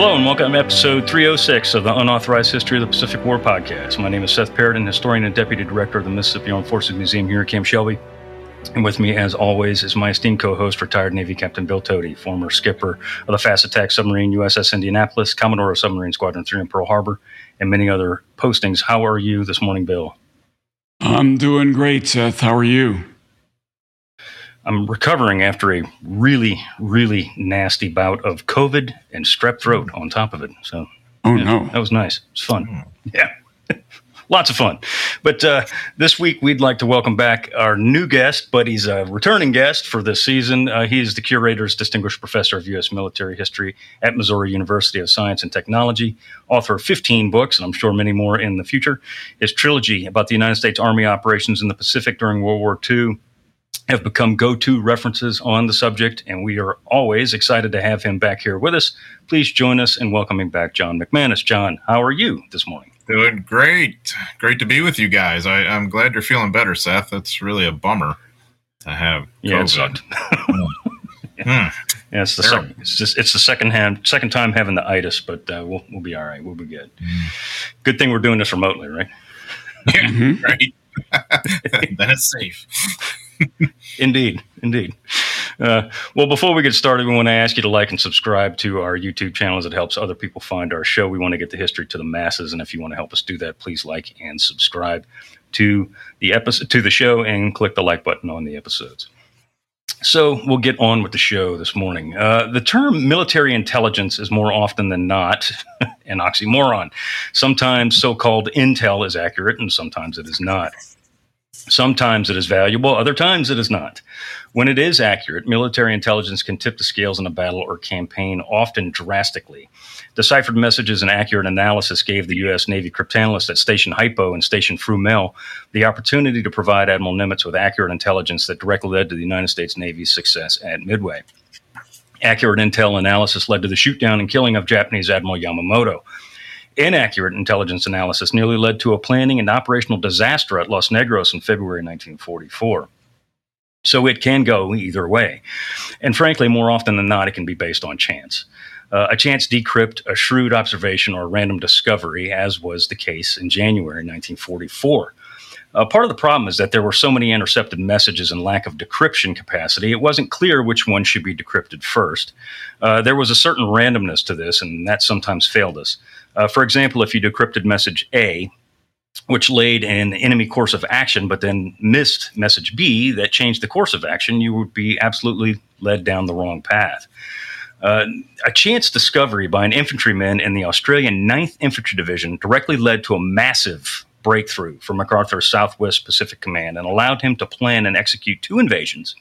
Hello and welcome to episode 306 of the Unauthorized History of the Pacific War podcast. My name is Seth Paradin, historian and deputy director of the Mississippi Armed Forces Museum here at Camp Shelby. And with me, as always, is my esteemed co host, retired Navy Captain Bill Toti, former skipper of the fast attack submarine USS Indianapolis, Commodore of Submarine Squadron 3 in Pearl Harbor, and many other postings. How are you this morning, Bill? I'm doing great, Seth. How are you? I'm recovering after a really, really nasty bout of COVID and strep throat on top of it. So, oh yeah, no, that was nice. It was fun. Yeah, lots of fun. But uh, this week, we'd like to welcome back our new guest, but he's a returning guest for this season. Uh, he is the curator's distinguished professor of U.S. military history at Missouri University of Science and Technology, author of 15 books, and I'm sure many more in the future. His trilogy about the United States Army operations in the Pacific during World War II have become go to references on the subject, and we are always excited to have him back here with us. Please join us in welcoming back John McManus. John, how are you this morning? Doing great. Great to be with you guys. I, am glad you're feeling better, Seth. That's really a bummer to have. Yeah, COVID. it hmm. Yeah, it's the second. It's just it's the second hand, second time having the itis, but uh, we'll we'll be all right. We'll be good. Mm. Good thing we're doing this remotely, right? Yeah, mm-hmm. right. then it's safe. indeed, indeed. Uh, well, before we get started, we want to ask you to like and subscribe to our YouTube channel as it helps other people find our show. We want to get the history to the masses, and if you want to help us do that, please like and subscribe to the episode to the show and click the like button on the episodes. So we'll get on with the show this morning. Uh, the term military intelligence is more often than not an oxymoron. Sometimes so called intel is accurate, and sometimes it is not. Sometimes it is valuable, other times it is not. When it is accurate, military intelligence can tip the scales in a battle or campaign, often drastically. Deciphered messages and accurate analysis gave the U.S. Navy cryptanalysts at Station Hypo and Station FRUMEL the opportunity to provide Admiral Nimitz with accurate intelligence that directly led to the United States Navy's success at Midway. Accurate intel analysis led to the shootdown and killing of Japanese Admiral Yamamoto. Inaccurate intelligence analysis nearly led to a planning and operational disaster at Los Negros in February 1944. So it can go either way. And frankly, more often than not, it can be based on chance. Uh, a chance decrypt, a shrewd observation, or a random discovery, as was the case in January 1944. Uh, part of the problem is that there were so many intercepted messages and lack of decryption capacity, it wasn't clear which one should be decrypted first. Uh, there was a certain randomness to this, and that sometimes failed us. Uh, for example, if you decrypted message A, which laid an enemy course of action, but then missed message B that changed the course of action, you would be absolutely led down the wrong path. Uh, a chance discovery by an infantryman in the Australian 9th Infantry Division directly led to a massive breakthrough for MacArthur's Southwest Pacific Command and allowed him to plan and execute two invasions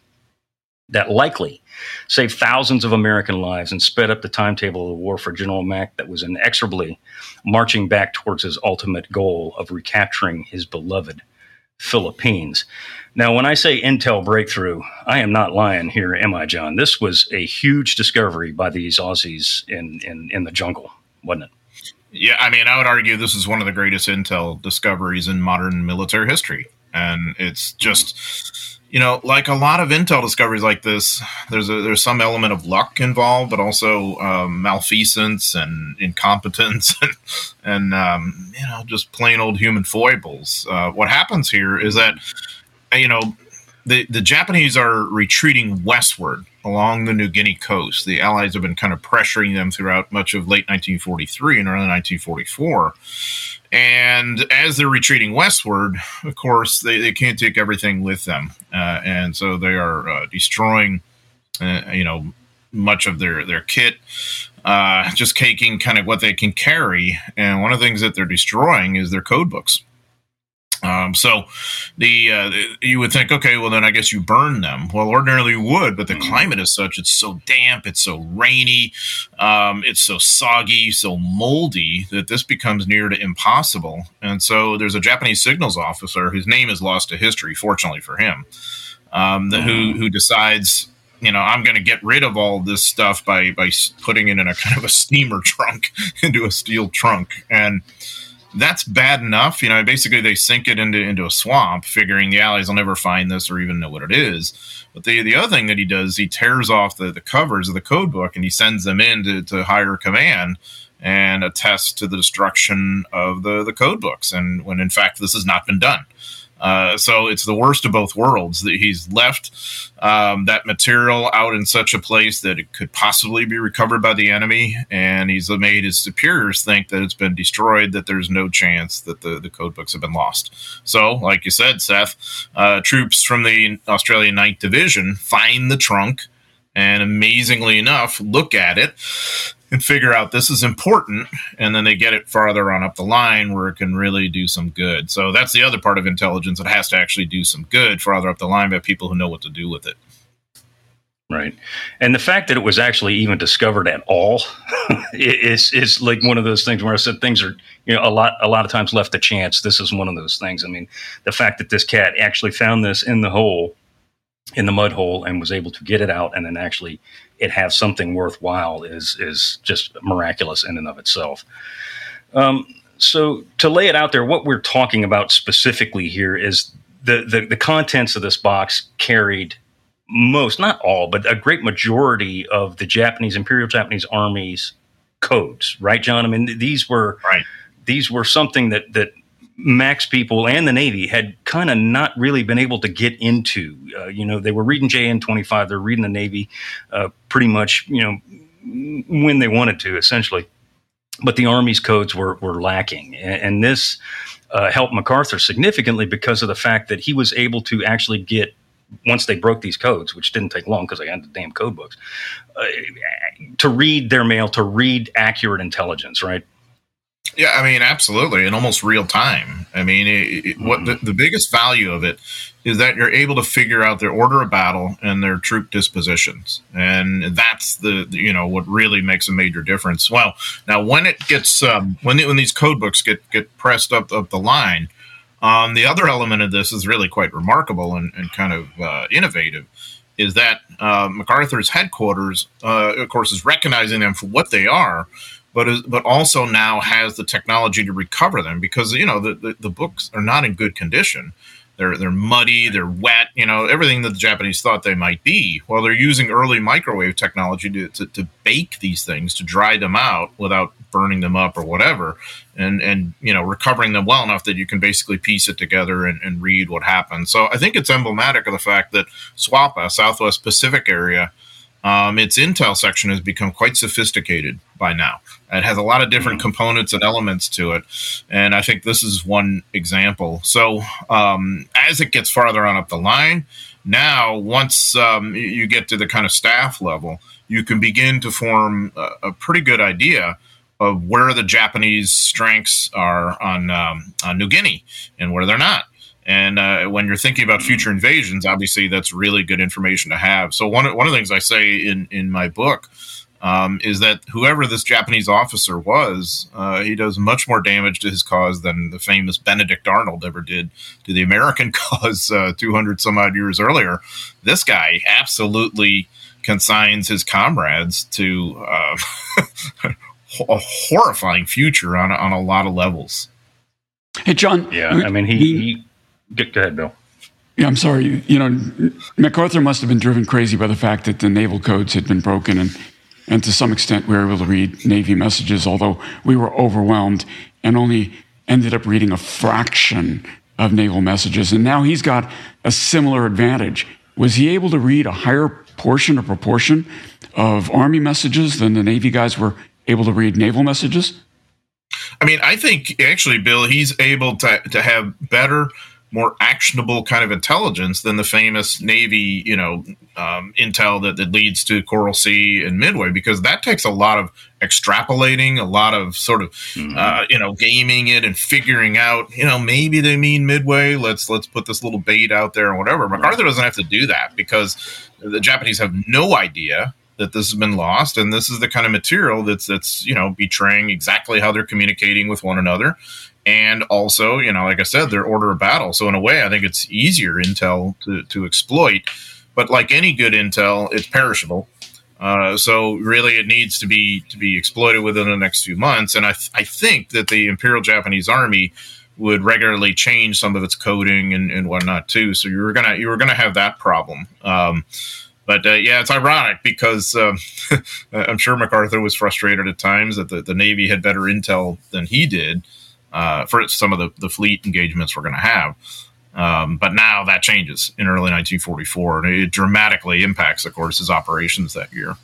that likely saved thousands of American lives and sped up the timetable of the war for General Mac that was inexorably marching back towards his ultimate goal of recapturing his beloved Philippines. Now, when I say intel breakthrough, I am not lying here, am I, John? This was a huge discovery by these Aussies in, in, in the jungle, wasn't it? Yeah, I mean, I would argue this is one of the greatest intel discoveries in modern military history. And it's just you know, like a lot of intel discoveries like this, there's a, there's some element of luck involved, but also um, malfeasance and incompetence and and um, you know just plain old human foibles. Uh, what happens here is that you know the the Japanese are retreating westward along the New Guinea coast. The Allies have been kind of pressuring them throughout much of late 1943 and early 1944 and as they're retreating westward, of course, they, they can't take everything with them. Uh, and so they are uh, destroying, uh, you know, much of their, their kit, uh, just taking kind of what they can carry. And one of the things that they're destroying is their code books. Um, so the uh, you would think, okay, well then I guess you burn them. Well, ordinarily you would, but the mm. climate is such; it's so damp, it's so rainy, um, it's so soggy, so moldy that this becomes near to impossible. And so there's a Japanese signals officer whose name is lost to history, fortunately for him, um, the, who mm. who decides you know, I'm going to get rid of all this stuff by by putting it in a kind of a steamer trunk into a steel trunk. And that's bad enough. You know, basically they sink it into into a swamp, figuring the Allies will never find this or even know what it is. But the the other thing that he does, he tears off the, the covers of the code book and he sends them in to, to higher command and attest to the destruction of the the code books. And when in fact this has not been done. Uh, so it's the worst of both worlds that he's left um, that material out in such a place that it could possibly be recovered by the enemy, and he's made his superiors think that it's been destroyed, that there's no chance that the, the code books have been lost. So, like you said, Seth, uh, troops from the Australian 9th Division find the trunk and amazingly enough, look at it and figure out this is important and then they get it farther on up the line where it can really do some good. So that's the other part of intelligence. It has to actually do some good farther up the line by people who know what to do with it. Right. And the fact that it was actually even discovered at all is is like one of those things where i said things are you know a lot a lot of times left to chance. This is one of those things. I mean the fact that this cat actually found this in the hole in the mud hole and was able to get it out and then actually it have something worthwhile is is just miraculous in and of itself. Um, so to lay it out there, what we're talking about specifically here is the, the, the contents of this box carried most, not all, but a great majority of the Japanese Imperial Japanese Army's codes, right, John? I mean, these were right. These were something that that Mac's people and the Navy had kind of not really been able to get into. Uh, you know, they were reading JN 25, they're reading the Navy uh, pretty much, you know, when they wanted to, essentially. But the Army's codes were, were lacking. And, and this uh, helped MacArthur significantly because of the fact that he was able to actually get once they broke these codes, which didn't take long because they had the damn code books, uh, to read their mail, to read accurate intelligence, right? Yeah, I mean, absolutely, in almost real time. I mean, it, it, what the, the biggest value of it is that you're able to figure out their order of battle and their troop dispositions, and that's the you know what really makes a major difference. Well, now when it gets um, when the, when these code books get get pressed up up the line, um, the other element of this is really quite remarkable and, and kind of uh, innovative. Is that uh, MacArthur's headquarters, uh, of course, is recognizing them for what they are, but is, but also now has the technology to recover them because you know the, the, the, books are not in good condition. They're they're muddy, they're wet, you know everything that the Japanese thought they might be. Well, they're using early microwave technology to, to, to bake these things to dry them out without burning them up or whatever, and and you know recovering them well enough that you can basically piece it together and, and read what happened. So I think it's emblematic of the fact that SWAPA, Southwest Pacific area, um, its Intel section has become quite sophisticated by now. It has a lot of different mm-hmm. components and elements to it, and I think this is one example. So um, as it gets farther on up the line, now once um, you get to the kind of staff level, you can begin to form a, a pretty good idea of where the Japanese strengths are on um, on New Guinea and where they're not. And uh, when you're thinking about future invasions, obviously that's really good information to have. So one one of the things I say in in my book um, is that whoever this Japanese officer was, uh, he does much more damage to his cause than the famous Benedict Arnold ever did to the American cause uh, 200 some odd years earlier. This guy absolutely consigns his comrades to uh, a horrifying future on on a lot of levels. Hey, John. Yeah, I mean he, he Get go ahead, Bill. Yeah, I'm sorry. You know, MacArthur must have been driven crazy by the fact that the naval codes had been broken, and and to some extent we were able to read Navy messages, although we were overwhelmed and only ended up reading a fraction of naval messages. And now he's got a similar advantage. Was he able to read a higher portion or proportion of Army messages than the Navy guys were able to read naval messages? I mean, I think actually, Bill, he's able to, to have better more actionable kind of intelligence than the famous Navy, you know, um, intel that, that leads to Coral Sea and Midway, because that takes a lot of extrapolating, a lot of sort of, mm-hmm. uh, you know, gaming it and figuring out, you know, maybe they mean Midway. Let's let's put this little bait out there or whatever. MacArthur doesn't have to do that because the Japanese have no idea that this has been lost and this is the kind of material that's that's you know betraying exactly how they're communicating with one another and also, you know, like I said, their order of battle. So in a way, I think it's easier intel to, to exploit. But like any good intel, it's perishable. Uh, so really, it needs to be to be exploited within the next few months. And I th- I think that the Imperial Japanese Army would regularly change some of its coding and, and whatnot too. So you were gonna you were gonna have that problem. Um, but uh, yeah, it's ironic because um, I'm sure MacArthur was frustrated at times that the, the Navy had better intel than he did uh, for some of the, the fleet engagements we're going to have. Um, but now that changes in early 1944, and it dramatically impacts, of course, his operations that year.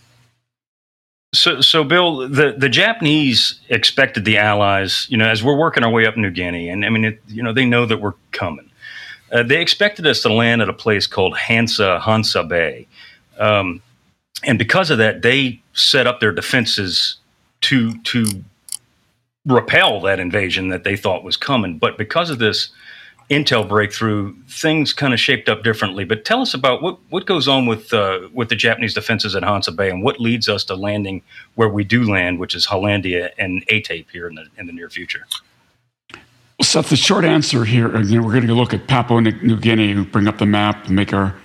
So, so Bill, the, the Japanese expected the Allies, you know, as we're working our way up New Guinea, and I mean, it, you know, they know that we're coming. Uh, they expected us to land at a place called Hansa Hansa Bay, um, and because of that, they set up their defenses to to repel that invasion that they thought was coming. But because of this intel breakthrough, things kind of shaped up differently. But tell us about what, what goes on with uh, with the Japanese defenses at Hansa Bay and what leads us to landing where we do land, which is Hollandia and Aitape here in the in the near future. Seth, the short answer here, know, we're going to look at Papua New Guinea, bring up the map, make our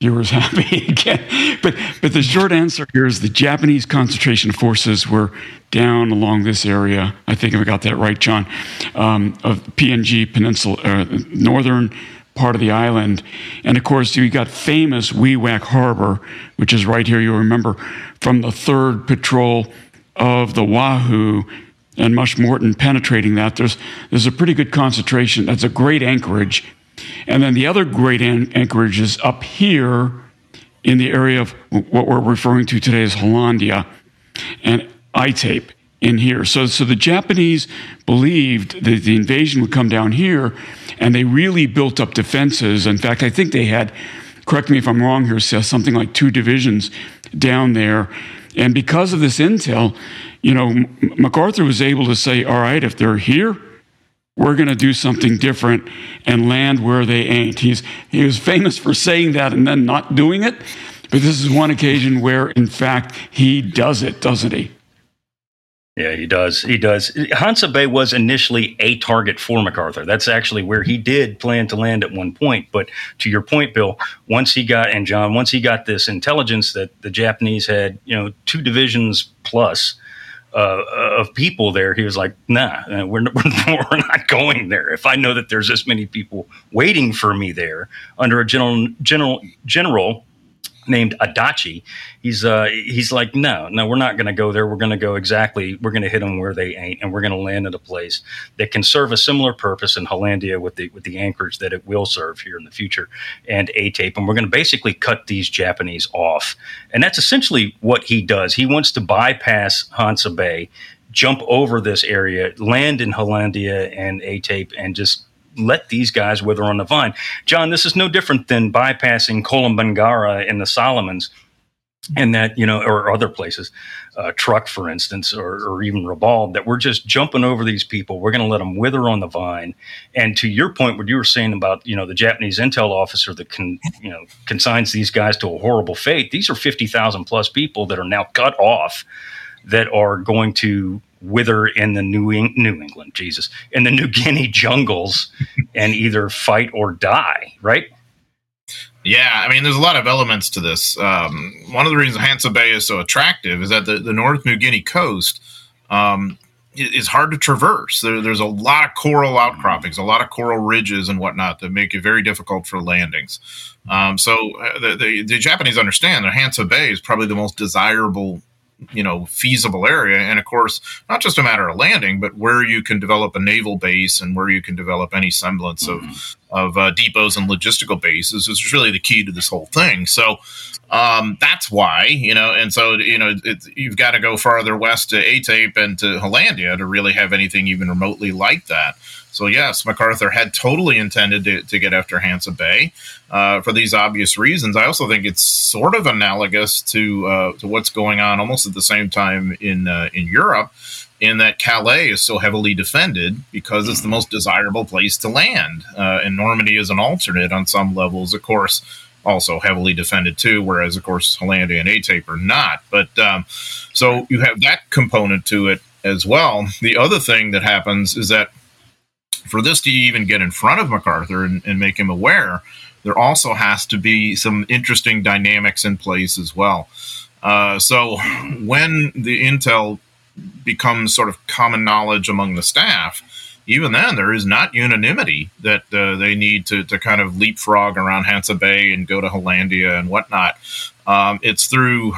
viewers happy again. But but the short answer here is the Japanese concentration forces were down along this area. I think I got that right, John, um, of PNG Peninsula, uh, northern part of the island. And of course, you got famous Wewak Harbor, which is right here. You remember from the third patrol of the Wahoo and Mush Morton penetrating that. There's there's a pretty good concentration. That's a great anchorage and then the other great an- anchorage is up here in the area of what we're referring to today as Hollandia and Aitape in here. So, so the Japanese believed that the invasion would come down here, and they really built up defenses. In fact, I think they had, correct me if I'm wrong here, something like two divisions down there. And because of this intel, you know, MacArthur was able to say, all right, if they're here, we're going to do something different and land where they ain't. He's, he was famous for saying that and then not doing it. But this is one occasion where, in fact, he does it, doesn't he? Yeah, he does. He does. Hansa Bay was initially a target for MacArthur. That's actually where he did plan to land at one point. But to your point, Bill, once he got, and John, once he got this intelligence that the Japanese had, you know, two divisions plus uh, of people there, he was like, "Nah, uh, we're, we're we're not going there. If I know that there's this many people waiting for me there under a general general general named Adachi, he's uh, he's like, no, no, we're not going to go there. We're going to go exactly. We're going to hit them where they ain't, and we're going to land at a place that can serve a similar purpose in Hollandia with the with the anchorage that it will serve here in the future, and Aitape, and we're going to basically cut these Japanese off, and that's essentially what he does. He wants to bypass Hansa Bay. Jump over this area, land in Hollandia and Aitape, and just let these guys wither on the vine. John, this is no different than bypassing Kolombangara in the Solomons and that you know or other places uh, Truk for instance or, or even Rabaul that we're just jumping over these people we're going to let them wither on the vine and to your point what you were saying about you know the japanese intel officer that can you know consigns these guys to a horrible fate these are 50,000 plus people that are now cut off that are going to wither in the New, New England, Jesus, in the New Guinea jungles and either fight or die, right? Yeah, I mean, there's a lot of elements to this. Um, one of the reasons Hansa Bay is so attractive is that the, the North New Guinea coast um, is hard to traverse. There, there's a lot of coral outcroppings, a lot of coral ridges and whatnot that make it very difficult for landings. Um, so uh, the, the, the, Japanese understand that Hansa Bay is probably the most desirable you know feasible area. And of course not just a matter of landing but where you can develop a naval base and where you can develop any semblance mm-hmm. of of uh, depots and logistical bases is really the key to this whole thing. So um, that's why you know and so you know it, you've got to go farther west to Aitape and to Hollandia to really have anything even remotely like that so yes, MacArthur had totally intended to, to get after Hansa Bay uh, for these obvious reasons. I also think it's sort of analogous to uh, to what's going on almost at the same time in uh, in Europe, in that Calais is so heavily defended because it's the most desirable place to land, uh, and Normandy is an alternate on some levels, of course. Also heavily defended too, whereas of course Hollandia and Aitape are not. But um, so you have that component to it as well. The other thing that happens is that for this to even get in front of MacArthur and, and make him aware, there also has to be some interesting dynamics in place as well. Uh, so when the intel becomes sort of common knowledge among the staff, even then there is not unanimity that uh, they need to, to kind of leapfrog around Hansa Bay and go to Hollandia and whatnot. Um, it's through,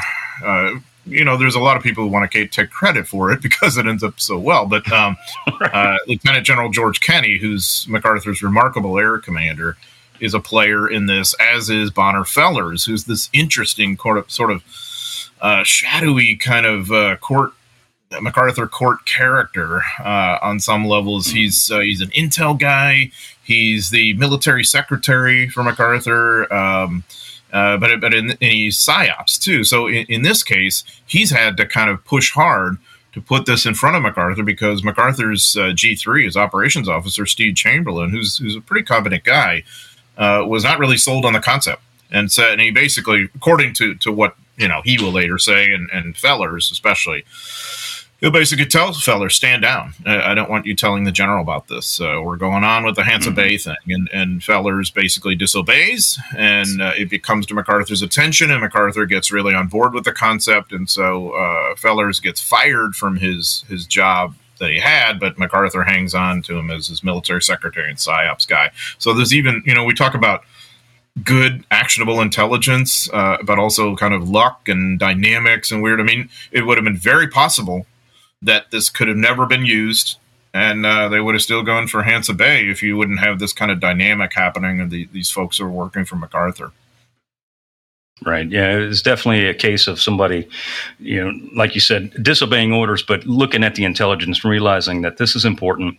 uh, you know, there's a lot of people who want to take credit for it because it ends up so well. But um, uh, Lieutenant General George Kenney, who's MacArthur's remarkable air commander, is a player in this, as is Bonner Fellers, who's this interesting sort of, sort of uh, shadowy kind of uh, court MacArthur court character uh, on some levels. He's uh, he's an intel guy. He's the military secretary for MacArthur. Um, uh, but but in, he's psyops too. So in, in, this case, he's had to kind of push hard to put this in front of MacArthur because MacArthur's uh, G three, his operations officer Steve Chamberlin, who's who's a pretty competent guy, uh, was not really sold on the concept, and said, and he basically, according to to what you know, he will later say, and and Fellers especially he'll basically tell Feller, stand down. I, don't want you telling the general about this. Uh, we're going on with the Hansa mm-hmm. Bay thing. And, and Fellers basically disobeys, and uh, it comes to MacArthur's attention, and MacArthur gets really on board with the concept. And so uh, Fellers gets fired from his, his job that he had, but MacArthur hangs on to him as his military secretary and PSYOPs guy. So there's even, you know, we talk about good actionable intelligence, uh, but also kind of luck and dynamics and weird. I mean, it would have been very possible that this could have never been used and uh, they would have still gone for Hansa Bay if you wouldn't have this kind of dynamic happening and the, these folks are working for MacArthur. Right. Yeah, it's definitely a case of somebody, you know, like you said, disobeying orders, but looking at the intelligence and realizing that this is important.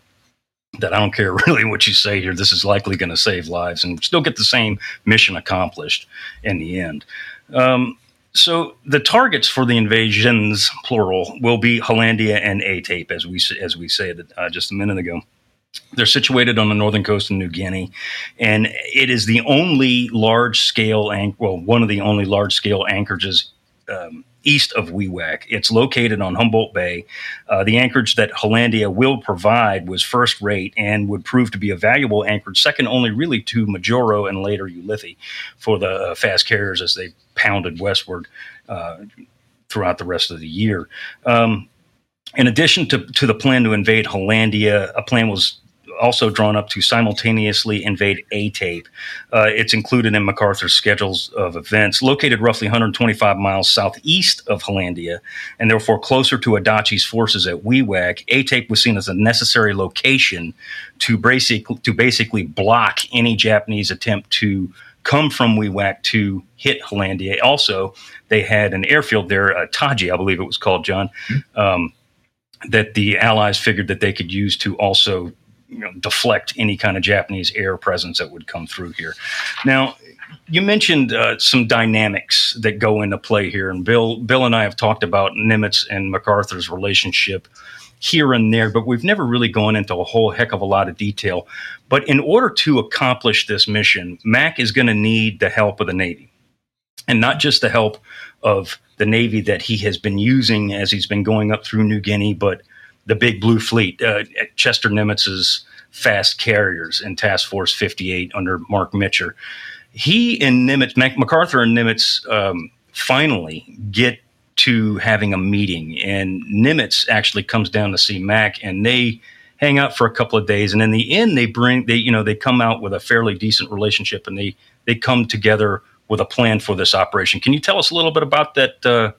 That I don't care really what you say here. This is likely going to save lives and still get the same mission accomplished in the end. Um, so the targets for the invasions, plural, will be Hollandia and Aitape, as we as we said uh, just a minute ago. They're situated on the northern coast of New Guinea, and it is the only large scale, well, one of the only large scale anchorages um, east of Wewak. It's located on Humboldt Bay. Uh, the anchorage that Hollandia will provide was first rate and would prove to be a valuable anchorage, second only really to Majuro and later Ulithi for the uh, fast carriers as they pounded westward uh, throughout the rest of the year. Um, in addition to, to the plan to invade Hollandia, a plan was also drawn up to simultaneously invade Aitape. Uh, it's included in MacArthur's schedules of events. Located roughly 125 miles southeast of Hollandia, and therefore closer to Adachi's forces at Wewak, Aitape was seen as a necessary location to, basic, to basically block any Japanese attempt to come from Wewak to hit Hollandia. Also, they had an airfield there, uh, Tadji, I believe it was called, John. Mm-hmm. Um, that the Allies figured that they could use to also you know, deflect any kind of Japanese air presence that would come through here. Now, you mentioned uh, some dynamics that go into play here, and Bill, Bill and I have talked about Nimitz and MacArthur's relationship here and there, but we've never really gone into a whole heck of a lot of detail. But in order to accomplish this mission, Mac is going to need the help of the Navy, and not just the help of the Navy that he has been using as he's been going up through New Guinea, but the big blue fleet, uh, Chester Nimitz's fast carriers in Task Force 58 under Mark Mitscher. He and Nimitz, MacArthur and Nimitz um, finally get to having a meeting, and Nimitz actually comes down to see Mac, and they hang out for a couple of days, and in the end, they bring they you know they come out with a fairly decent relationship, and they they come together with a plan for this operation. Can you tell us a little bit about that? Uh,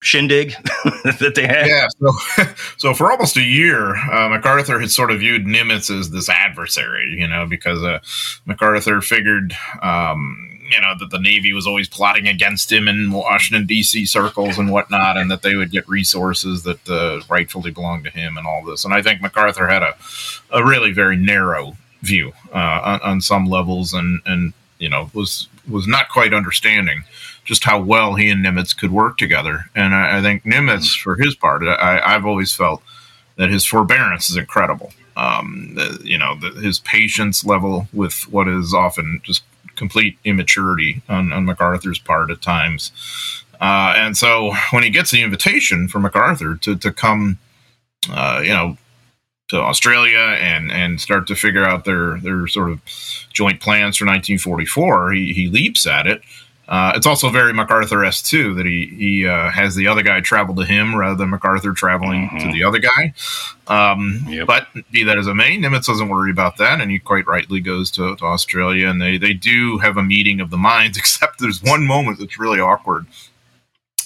shindig that they had. Yeah. So, so for almost a year, uh, MacArthur had sort of viewed Nimitz as this adversary, you know, because uh, MacArthur figured, um, you know, that the Navy was always plotting against him in Washington D.C. circles and whatnot, and that they would get resources that uh, rightfully belonged to him and all this. And I think MacArthur had a, a really very narrow view uh, on, on some levels, and and you know was was not quite understanding just how well he and Nimitz could work together. And I, I think Nimitz, for his part, I, have always felt that his forbearance is incredible. Um, the, you know, the, his patience level with what is often just complete immaturity on, on MacArthur's part at times. Uh, and so when he gets the invitation from MacArthur to, to come, uh, you know, to Australia and, and start to figure out their, their sort of joint plans for 1944, he, he leaps at it Uh, it's also very MacArthur s too that he he uh, has the other guy travel to him rather than MacArthur traveling mm-hmm. to the other guy. Um, yep. But be that as it may, Nimitz doesn't worry about that, and he quite rightly goes to, to Australia. And they they do have a meeting of the minds, except there's one moment that's really awkward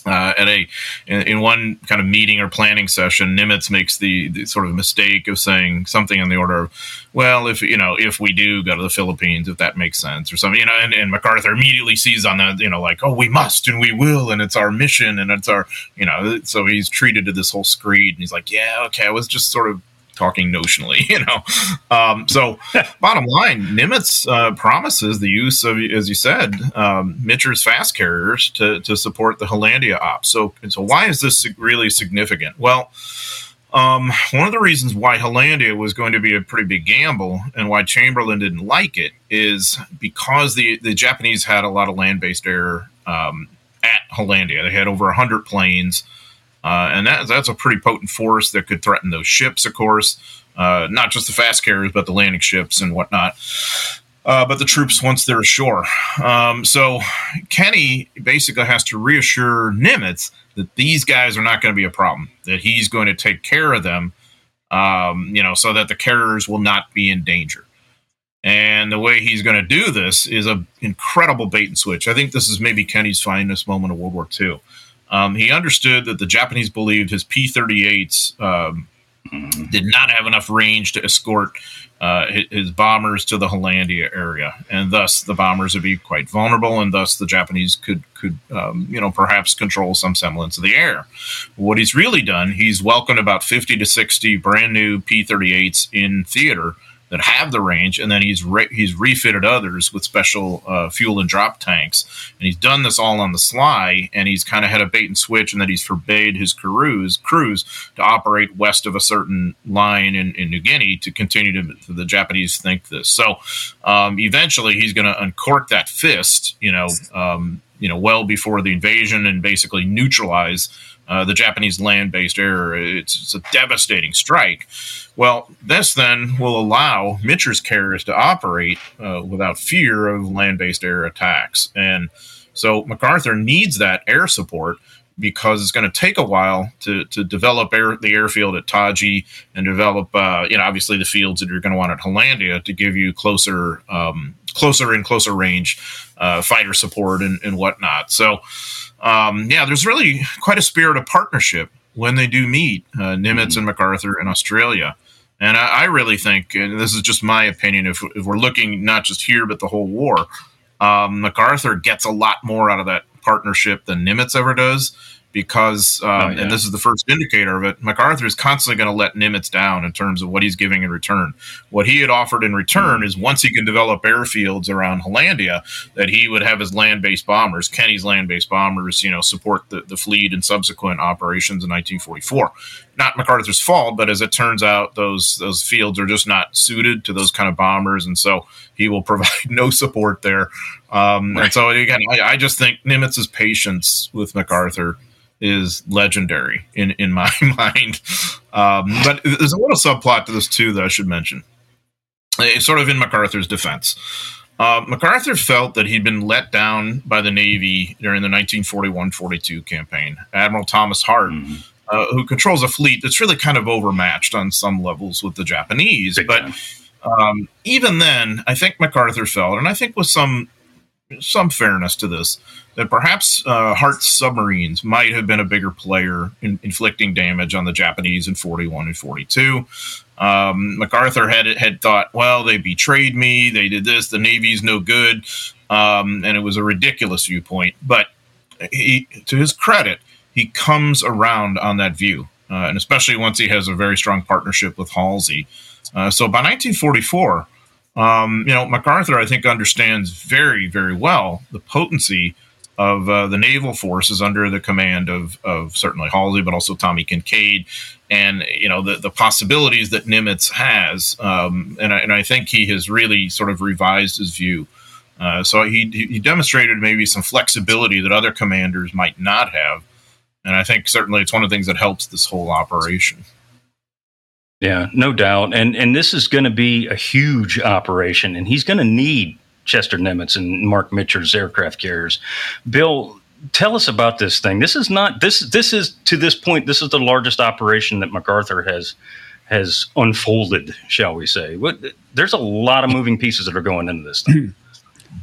uh, at a in, in, one kind of meeting or planning session, Nimitz makes the, the, sort of mistake of saying something on the order of, "Well, if you know, if we do go to the Philippines, if that makes sense, or something," you know, and, and MacArthur immediately sees on that, you know, like, "Oh, we must and we will, and it's our mission, and it's our, you know," so he's treated to this whole screed, and he's like, "Yeah, okay, I was just sort of talking notionally, you know. Um, so, bottom line, Nimitz uh, promises the use of, as you said, um, Mitscher's fast carriers to, to support the Hollandia ops. So, so why is this really significant? Well, um, one of the reasons why Hollandia was going to be a pretty big gamble and why Chamberlin didn't like it is because the, the Japanese had a lot of land based air um, at Hollandia. They had over 100 planes. Uh, and that, that's a pretty potent force that could threaten those ships, of course, uh, not just the fast carriers, but the landing ships and whatnot. Uh, but the troops once they're ashore. Um, so Kenney basically has to reassure Nimitz that these guys are not going to be a problem, that he's going to take care of them, um, you know, so that the carriers will not be in danger. And the way he's going to do this is an incredible bait and switch. I think this is maybe Kenney's finest moment of World War II. Um, he understood that the Japanese believed his P 38s um, did not have enough range to escort uh, his bombers to the Hollandia area, and thus the bombers would be quite vulnerable, and thus the Japanese could could um, you know perhaps control some semblance of the air. What he's really done, he's welcomed about fifty to sixty brand new P thirty eights in theater that have the range, and then he's re- he's refitted others with special uh, fuel and drop tanks, and he's done this all on the sly, and he's kind of had a bait and switch, and that he's forbade his crews crews to operate west of a certain line in, in New Guinea to continue to, to the Japanese think this. So um, eventually, he's going to uncork that fist, you know, um, you know, well before the invasion, and basically neutralize uh, the Japanese land based air. It's, it's, a devastating strike. Well, this then will allow Mitscher's carriers to operate uh, without fear of land based air attacks. And so MacArthur needs that air support because it's going to take a while to, to develop air, the airfield at Tadji and develop, uh, you know, obviously the fields that you're going to want at Hollandia to give you closer, um, closer and closer range uh, fighter support and, and whatnot. So, um, yeah, there's really quite a spirit of partnership when they do meet uh, Nimitz mm-hmm. and MacArthur in Australia. And I, I, really think, and this is just my opinion, if, if we're looking not just here but the whole war, um, MacArthur gets a lot more out of that partnership than Nimitz ever does because, um, oh, yeah. and this is the first indicator of it, MacArthur is constantly going to let Nimitz down in terms of what he's giving in return. What he had offered in return mm-hmm. is once he can develop airfields around Hollandia, that he would have his land based bombers, Kenney's land based bombers, you know, support the, the fleet and subsequent operations in 1944. Not MacArthur's fault, but as it turns out, those those fields are just not suited to those kind of bombers, and so he will provide no support there. Um, right. And so again, I, I just think Nimitz's patience with MacArthur is legendary in in my mind. Um, but there's a little subplot to this too that I should mention. It's sort of in MacArthur's defense. Uh, MacArthur felt that he'd been let down by the Navy during the 1941-42 campaign. Admiral Thomas Hart, mm-hmm. uh, who controls a fleet that's really kind of overmatched on some levels with the Japanese, Big but um, even then, I think MacArthur felt, and I think with some some fairness to this, that perhaps uh, Hart's submarines might have been a bigger player in inflicting damage on the Japanese in 41 and 42. Um, MacArthur had had thought, well, they betrayed me, they did this, the Navy's no good, um, and it was a ridiculous viewpoint. But he, to his credit, he comes around on that view, uh, and especially once he has a very strong partnership with Halsey. Uh, so by 1944, um, you know, MacArthur, I think, understands very, very well the potency of uh, the naval forces under the command of, of certainly Halsey, but also Tommy Kinkaid, and you know the, the possibilities that Nimitz has. Um, and, I, and I think he has really sort of revised his view. Uh, so he, he demonstrated maybe some flexibility that other commanders might not have. And I think certainly it's one of the things that helps this whole operation. Yeah, no doubt. And and this is going to be a huge operation, and he's going to need Chester Nimitz and Mark Mitscher's aircraft carriers. Bill, tell us about this thing. This is not this this is to this point this is the largest operation that MacArthur has has unfolded, shall we say. What, there's a lot of moving pieces that are going into this thing.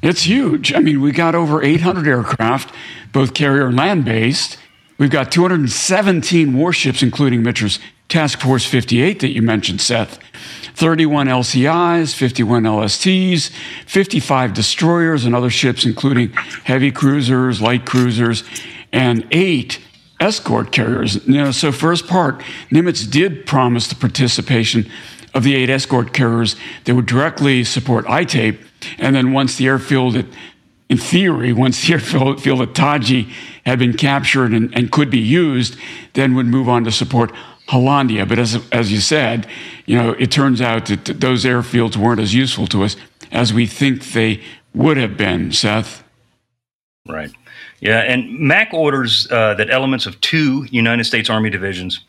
It's huge. I mean, we got over 800 aircraft, both carrier and land based. We've got 217 warships, including Mitscher's Task Force 58 that you mentioned, Seth. 31 LCIs, 51 LSTs, 55 destroyers and other ships, including heavy cruisers, light cruisers, and eight escort carriers. You know, so first part, Nimitz did promise the participation of the eight escort carriers that would directly support Aitape. And then once the airfield, at, in theory, once the airfield at Tadji had been captured and, and could be used, then would move on to support Hollandia. But as, as you said, you know, it turns out that those airfields weren't as useful to us as we think they would have been, Seth. Right. Yeah, and Mac orders uh, that elements of two United States Army divisions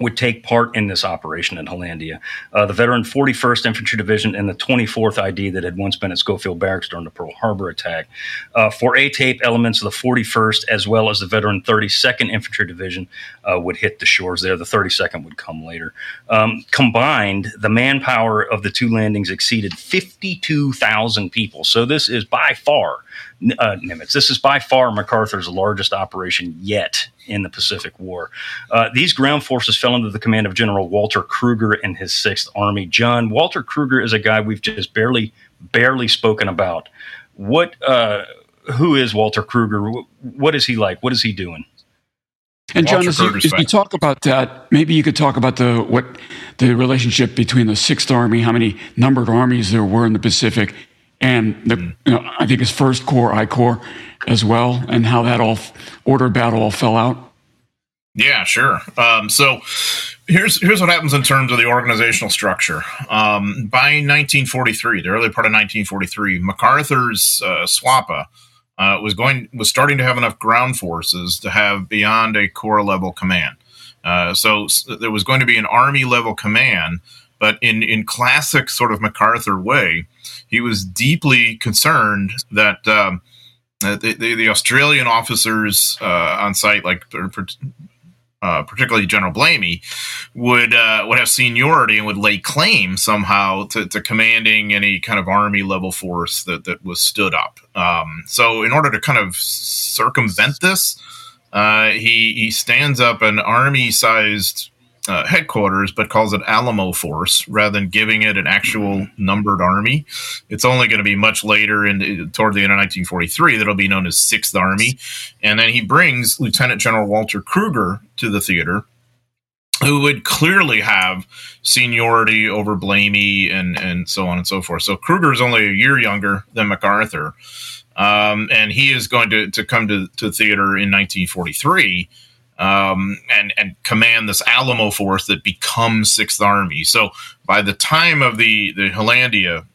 would take part in this operation in Hollandia. Uh, the veteran 41st Infantry Division and the 24th ID that had once been at Schofield Barracks during the Pearl Harbor attack. Uh, for Aitape, elements of the 41st as well as the veteran 32nd Infantry Division uh, would hit the shores there. The 32nd would come later. Um, combined, the manpower of the two landings exceeded 52,000 people. So this is by far uh, Nimitz. This is by far MacArthur's largest operation yet in the Pacific War. Uh, these ground forces fell under the command of General Walter Krueger and his Sixth Army. John Walter Krueger is a guy we've just barely barely spoken about. What? Uh, who is Walter Krueger? What is he like? What is he doing? And John, as you, as you, talk about that, maybe you could talk about the what the relationship between the Sixth Army, how many numbered armies there were in the Pacific, and the, mm. you know, I think his first corps, I Corps, as well, and how that all order battle all fell out. Yeah, sure. Um, so here's here's what happens in terms of the organizational structure. Um, by 1943, the early part of 1943, MacArthur's uh, SWAPA uh, was going was starting to have enough ground forces to have beyond a corps level command. Uh, so, so there was going to be an army level command, but in in classic sort of MacArthur way, he was deeply concerned that um, the, the, the, Australian officers uh, on site, like uh, particularly General Blamey, would uh, would have seniority and would lay claim somehow to, to, commanding any kind of army level force that, that was stood up. Um, so, in order to kind of circumvent this, uh, he he stands up an army sized uh, headquarters, but calls it Alamo Force rather than giving it an actual numbered army. It's only going to be much later in toward the end of 1943 that'll be known as Sixth Army, and then he brings Lieutenant General Walter Krueger to the theater, who would clearly have seniority over Blamey and and so on and so forth. So Krueger is only a year younger than MacArthur, um, and he is going to to come to to theater in 1943 um, and and command this Alamo force that becomes Sixth Army. So by the time of the the Hollandia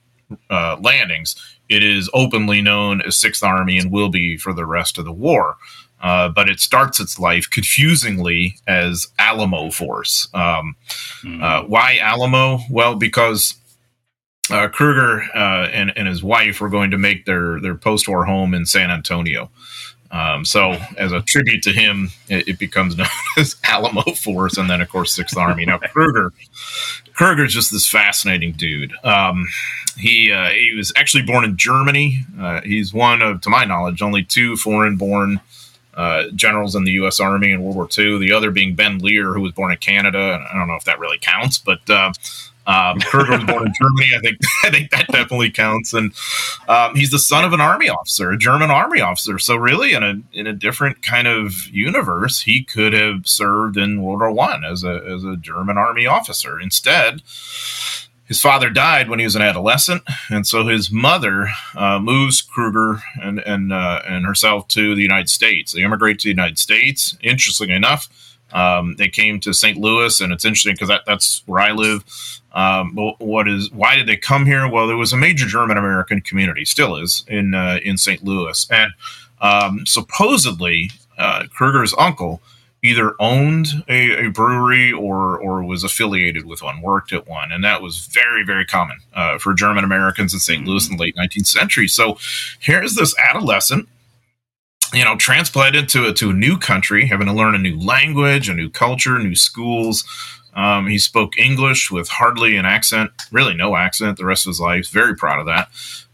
uh, landings, it is openly known as Sixth Army and will be for the rest of the war. Uh, but it starts its life confusingly as Alamo Force. Um, mm. uh, why Alamo? Well, because uh, Krueger uh, and, and his wife were going to make their their post war home in San Antonio. Um, so, as a tribute to him, it, it, becomes known as Alamo Force, and then of course Sixth Army. Now Krueger, Krueger's just this fascinating dude. Um, he uh, he was actually born in Germany. Uh, he's one of, to my knowledge, only two foreign-born uh, generals in the U.S. Army in World War II. The other being Ben Lear, who was born in Canada. I don't know if that really counts, but uh, um, Krueger was born in Germany. I think I think that definitely counts. And um, he's the son of an army officer, a German army officer. So really, in a in a different kind of universe, he could have served in World War One as a as a German army officer. Instead, his father died when he was an adolescent, and so his mother uh, moves Krueger and and uh, and herself to the United States. They immigrate to the United States. Interestingly enough, um, they came to St. Louis, and it's interesting because that, that's where I live. Um, what is why did they come here? Well, there was a major German American community, still is in uh, in St. Louis, and um, supposedly uh, Krueger's uncle either owned a, a, brewery or or was affiliated with one, worked at one, and that was very very common uh, for German Americans in St. Louis in the late 19th century. So here's this adolescent, you know, transplanted to a, to a new country, having to learn a new language, a new culture, new schools. Um, he spoke English with hardly an accent, really no accent, the rest of his life. Very proud of that.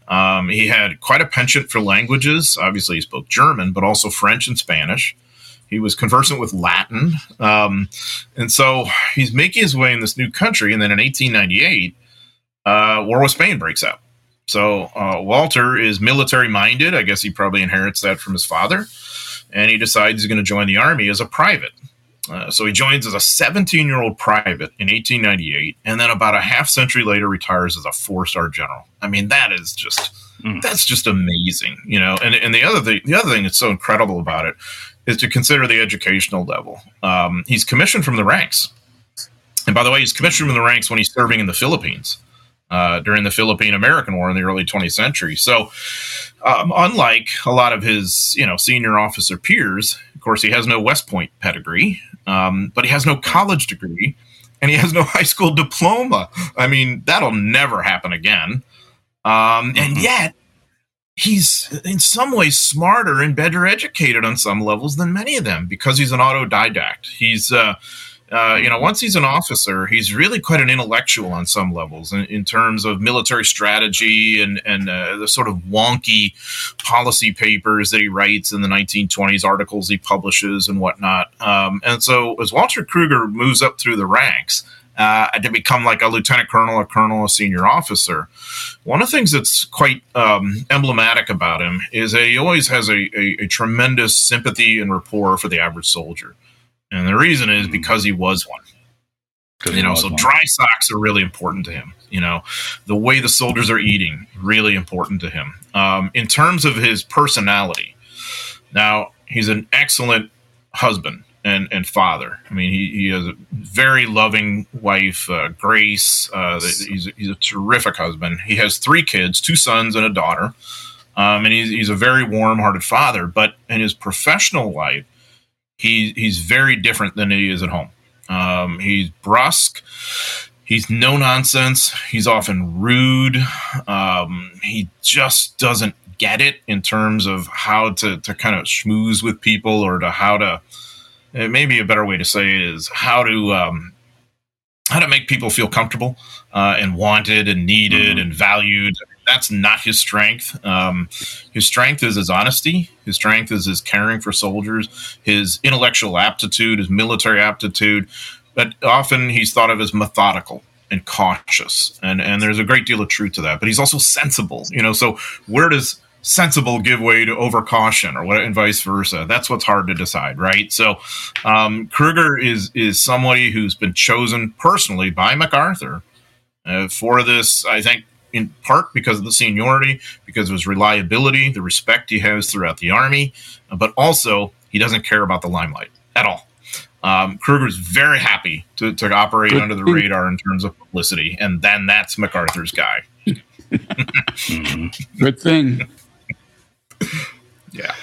Um, he had quite a penchant for languages. Obviously, he spoke German, but also French and Spanish. He was conversant with Latin. Um, and so he's making his way in this new country. And then in 1898, uh, war with Spain breaks out. So uh, Walter is military minded. I guess he probably inherits that from his father. And he decides he's going to join the army as a private. Uh, so he joins as a 17 year old private in 1898, and then about a half century later retires as a four star general. I mean, that is just mm. that's just amazing, you know. And and the other thing, the other thing that's so incredible about it is to consider the educational level. Um, he's commissioned from the ranks, and by the way, he's commissioned from the ranks when he's serving in the Philippines uh, during the Philippine American War in the early 20th century. So, um, unlike a lot of his you know senior officer peers, of course, he has no West Point pedigree, um, but he has no college degree, and he has no high school diploma. I mean, that'll never happen again. Um, and mm-hmm. yet, he's in some ways smarter and better educated on some levels than many of them because he's an autodidact. He's, uh, uh, you know, once he's an officer, he's really quite an intellectual on some levels in, in terms of military strategy and and uh, the sort of wonky policy papers that he writes in the 1920s, articles he publishes and whatnot. Um, and so, as Walter Krueger moves up through the ranks, uh, to become like a lieutenant colonel, a colonel, a senior officer. One of the things that's quite um, emblematic about him is that he always has a, a, a, tremendous sympathy and rapport for the average soldier. And the reason is because he was one. You know, so one. dry socks are really important to him. You know, the way the soldiers are eating, really important to him. Um, in terms of his personality, now he's an excellent husband and and father. I mean, he, he has a very loving wife, uh, Grace. Uh, he's he's a terrific husband. He has three kids, two sons and a daughter, um, and he's he's a very warm-hearted father. But in his professional life, he he's very different than he is at home. Um, he's brusque. He's no nonsense. He's often rude. Um, he just doesn't get it in terms of how to to kind of schmooze with people or to how to uh, maybe a better way to say it is how to um, how to make people feel comfortable uh, and wanted and needed mm-hmm. and valued. That's not his strength. Um, his strength is his honesty. His strength is his caring for soldiers, his intellectual aptitude, his military aptitude. But often he's thought of as methodical and cautious, and and there's a great deal of truth to that. But he's also sensible. You know, so where does sensible give way to overcaution or what and vice versa that's what's hard to decide right so um, krueger is is somebody who's been chosen personally by macarthur uh, for this i think in part because of the seniority because of his reliability the respect he has throughout the army but also he doesn't care about the limelight at all um, Krueger's very happy to, to operate under the radar in terms of publicity, and then that's MacArthur's guy. Good thing yeah.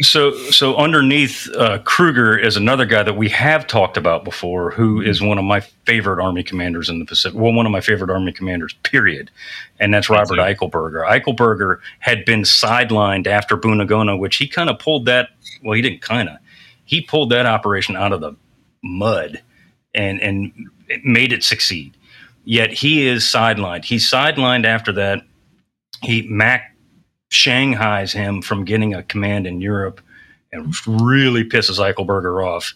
So, so underneath uh, Krueger is another guy that we have talked about before, who is one of my favorite Army commanders in the Pacific. Well, one of my favorite Army commanders, period. And that's Robert Eichelberger. Eichelberger had been sidelined after Buna-Gona, which he kind of pulled that. Well, he didn't kind of. He pulled that operation out of the mud, and and made it succeed. Yet he is sidelined. He's sidelined after that. He Mac shanghais him from getting a command in Europe and really pisses Eichelberger off.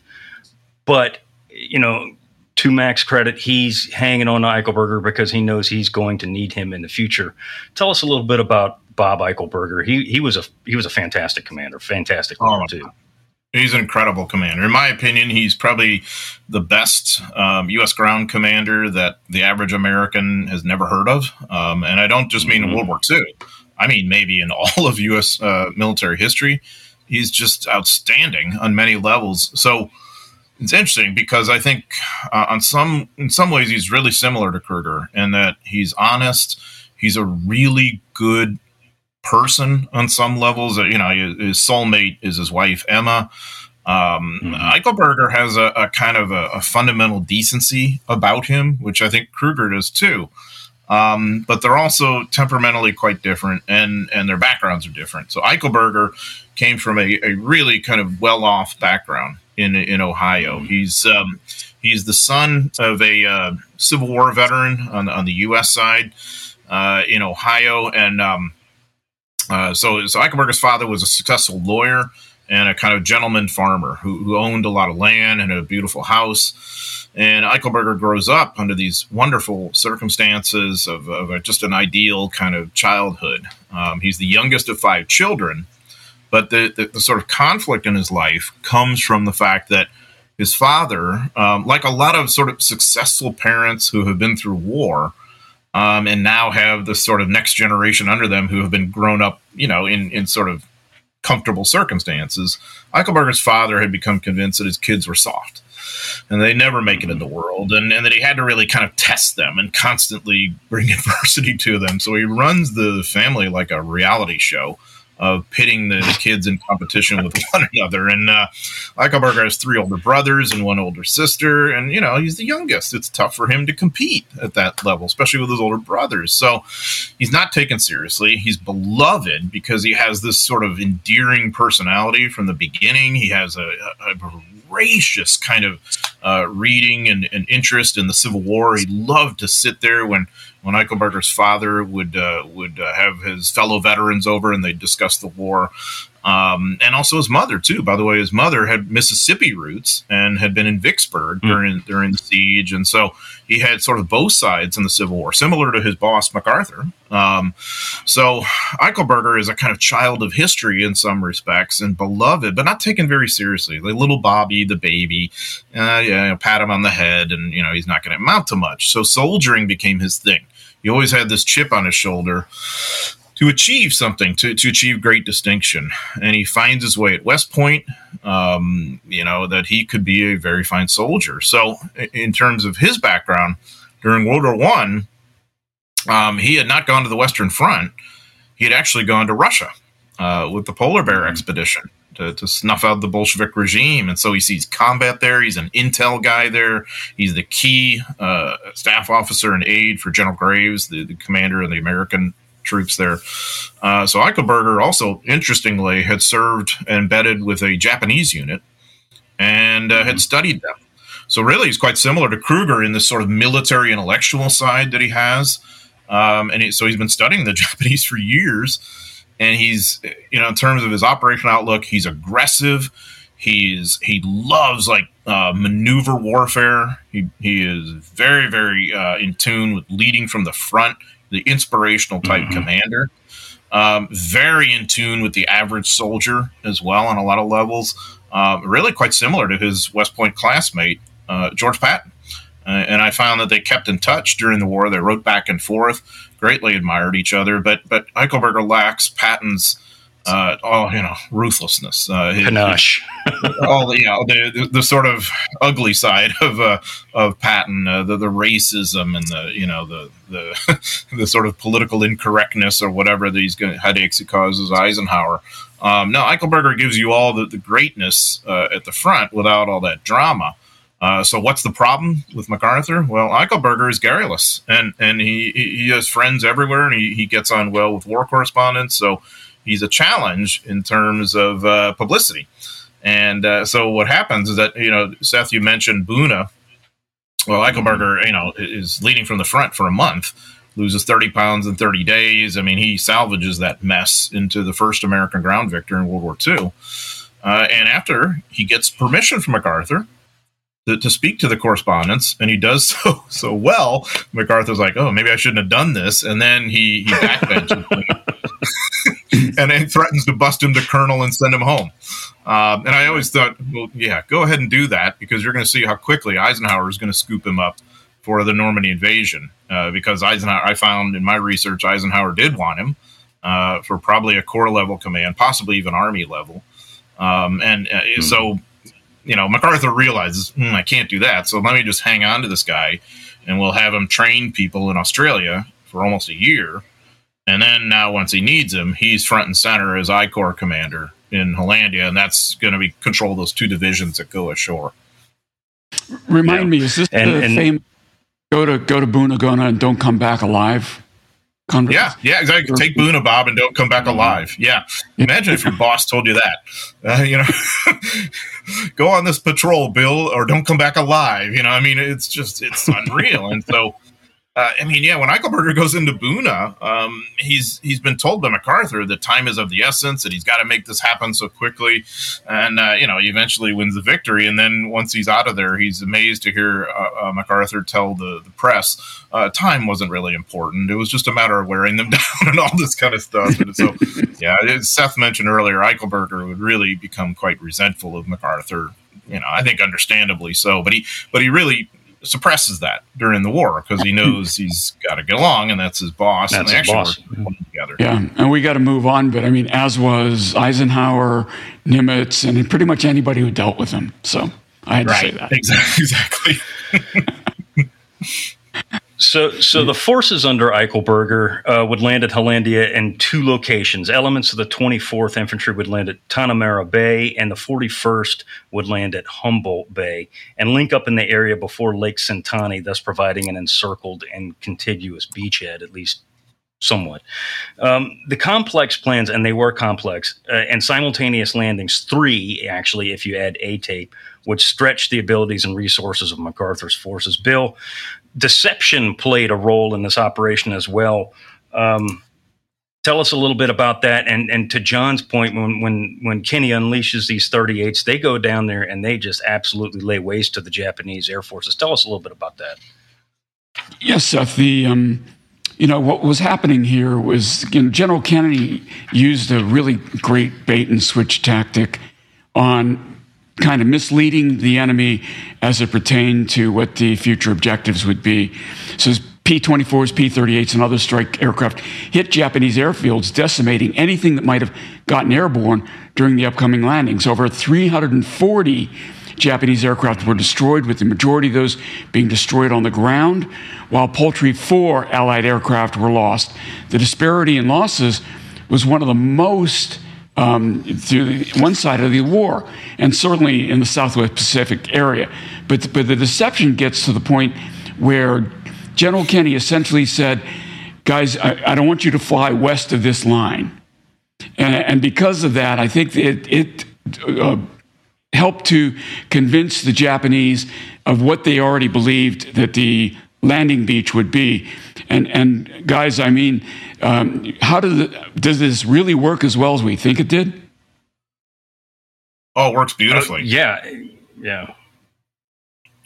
But, you know, to Mac's credit, he's hanging on to Eichelberger because he knows he's going to need him in the future. Tell us a little bit about Bob Eichelberger. He he was a he was a fantastic commander, fantastic oh, too. He's an incredible commander. In my opinion, he's probably the best um, U.S. ground commander that the average American has never heard of. Um, and I don't just mean mm-hmm. in World War II. I mean, maybe in all of U.S. Uh, military history. He's just outstanding on many levels. So it's interesting because I think uh, on some in some ways he's really similar to Krueger in that he's honest. He's a really good person on some levels. You know, his soulmate is his wife Emma. Um, mm-hmm. Eichelberger has a, a kind of a, a, fundamental decency about him, which I think Krueger does too. Um, but they're also temperamentally quite different, and and their backgrounds are different. So Eichelberger came from a, a really kind of well off background in in Ohio. Mm-hmm. He's um, he's the son of a uh, Civil War veteran on on the U.S. side uh, in Ohio, and um, uh, so so Eichelberger's father was a successful lawyer and a kind of gentleman farmer who, who owned a lot of land and a beautiful house. And Eichelberger grows up under these wonderful circumstances of, of just an ideal kind of childhood. Um, he's the youngest of five children, but the, the, the, sort of conflict in his life comes from the fact that his father, um, like a lot of sort of successful parents who have been through war, um, and now have the sort of next generation under them who have been grown up, you know, in, in sort of comfortable circumstances, Eichelberger's father had become convinced that his kids were soft and they never make it in the world and, and that he had to really kind of test them and constantly bring adversity to them. So he runs the family like a reality show of pitting the, kids in competition with one another. And uh, Eichelberger has three older brothers and one older sister, and you know he's the youngest. It's tough for him to compete at that level, especially with his older brothers. So he's not taken seriously. He's beloved because he has this sort of endearing personality from the beginning. He has a, a, a voracious kind of uh, reading and, and, interest in the Civil War. He loved to sit there when when Eichelberger's father would uh, would uh, have his fellow veterans over and they'd discuss the war. Um, and also his mother too. By the way, his mother had Mississippi roots and had been in Vicksburg mm. during during the siege, and so he had sort of both sides in the Civil War, similar to his boss MacArthur. Um, so Eichelberger is a kind of child of history in some respects and beloved, but not taken very seriously. Like little Bobby, the baby, uh, yeah, pat him on the head, and you know he's not going to amount to much. So soldiering became his thing. He always had this chip on his shoulder to achieve something, to, to achieve great distinction. And he finds his way at West Point, um, you know, that he could be a very fine soldier. So, in terms of his background, during World War One, um, he had not gone to the Western Front. He had actually gone to Russia uh, with the Polar Bear mm-hmm. expedition to, to, snuff out the Bolshevik regime. And so he sees combat there. He's an intel guy there. He's the key uh, staff officer and aide for General Graves, the, the commander of the American troops there. Uh, so Eichelberger also, interestingly, had served and embedded with a Japanese unit and uh, mm-hmm. had studied them. So really, he's quite similar to Krueger in this sort of military intellectual side that he has. Um, and he, so he's been studying the Japanese for years. And he's, you know, in terms of his operational outlook, he's aggressive. He's he loves like uh, maneuver warfare. He he is very very uh, in tune with leading from the front the inspirational type mm-hmm. commander. Um, very in tune with the average soldier as well on a lot of levels. Uh, really quite similar to his West Point classmate, uh, George Patton. Uh, and I found that they kept in touch during the war. They wrote back and forth, greatly admired each other. But but Eichelberger lacks Patton's uh, oh, you know, ruthlessness, uh, panache, all the, you know, the, the, the sort of ugly side of uh, of Patton, uh, the the racism and the you know the the the sort of political incorrectness or whatever these headaches it causes Eisenhower. Um, no, Eichelberger gives you all the, the greatness uh, at the front without all that drama. Uh, so what's the problem with MacArthur? Well, Eichelberger is garrulous, and and he he has friends everywhere, and he, he gets on well with war correspondents. So he's a challenge in terms of uh, publicity. And uh, so what happens is that you know, Seth, you mentioned Buna. Well, Eichelberger, you know, is leading from the front for a month, loses 30 pounds in 30 days. I mean, he salvages that mess into the first American ground victor in World War II. Uh, and after he gets permission from MacArthur to, to, speak to the correspondents, and he does so so well, MacArthur's like, "Oh, maybe I shouldn't have done this," and then he he backbenches. and then threatens to bust him to colonel and send him home. Um, and I always thought, well, yeah, go ahead and do that because you're going to see how quickly Eisenhower is going to scoop him up for the Normandy invasion. Uh, because Eisenhower, I found in my research, Eisenhower did want him uh, for probably a corps level command, possibly even army level. Um, and uh, hmm. so, you know, MacArthur realizes mm, I can't do that, so let me just hang on to this guy, and we'll have him train people in Australia for almost a year and then now, once he needs him, he's front and center as I Corps commander in Hollandia, and that's going to be control those two divisions that go ashore. Remind yeah. me, is this and, the and, famous go to go to Buna-Gona and don't come back alive? Yeah, yeah, exactly. Take Buna Bob and don't come back alive. Yeah, imagine if your boss told you that. Uh, you know, go on this patrol, Bill, or don't come back alive. You know, I mean, it's just it's unreal. and so uh, I mean, yeah, when Eichelberger goes into Buna, um, he's he's been told by MacArthur that time is of the essence, that he's got to make this happen so quickly, and uh, you know, he eventually wins the victory. And then once he's out of there, he's amazed to hear uh, uh MacArthur tell the the press uh, time wasn't really important; it was just a matter of wearing them down and all this kind of stuff. And so, yeah, as Seth mentioned earlier, Eichelberger would really become quite resentful of MacArthur you know, I think understandably so. But he, but he really suppresses that during the war because he knows he's got to get along and that's his boss. That's and they his boss. Mm-hmm. together. Yeah, and we got to move on. But I mean, as was Eisenhower, Nimitz, and pretty much anybody who dealt with him. So I had right. to say that. Exactly. exactly. So, so the forces under Eichelberger uh, would land at Hollandia in two locations. Elements of the 24th Infantry would land at Tanamera Bay, and the 41st would land at Humboldt Bay and link up in the area before Lake Sentani, thus providing an encircled and contiguous beachhead, at least somewhat. Um, the complex plans, and they were complex, uh, and simultaneous landings, three actually, if you add Aitape, would stretch the abilities and resources of MacArthur's forces. Bill, deception played a role in this operation as well. Um, tell us a little bit about that. And and to John's point, when when when Kenney unleashes these 38s, they go down there and they just absolutely lay waste to the Japanese air forces. Tell us a little bit about that. Yes, Seth. The um, you know what was happening here was you know, General Kennedy used a really great bait and switch tactic on kind of misleading the enemy as it pertained to what the future objectives would be. So P 24s, P 38s, and other strike aircraft hit Japanese airfields, decimating anything that might have gotten airborne during the upcoming landings. Over 340 Japanese aircraft were destroyed, with the majority of those being destroyed on the ground, while poultry four Allied aircraft were lost. The disparity in losses was one of the most um, to one side of the war, and certainly in the Southwest Pacific area. But, but the deception gets to the point where General Kenney essentially said, guys, I, I don't want you to fly west of this line. And, and because of that, I think it, it uh, helped to convince the Japanese of what they already believed that the landing beach would be. And, and guys, I mean, um, how does, it, does this really work as well as we think it did? Oh, it works beautifully. Uh, yeah. Yeah.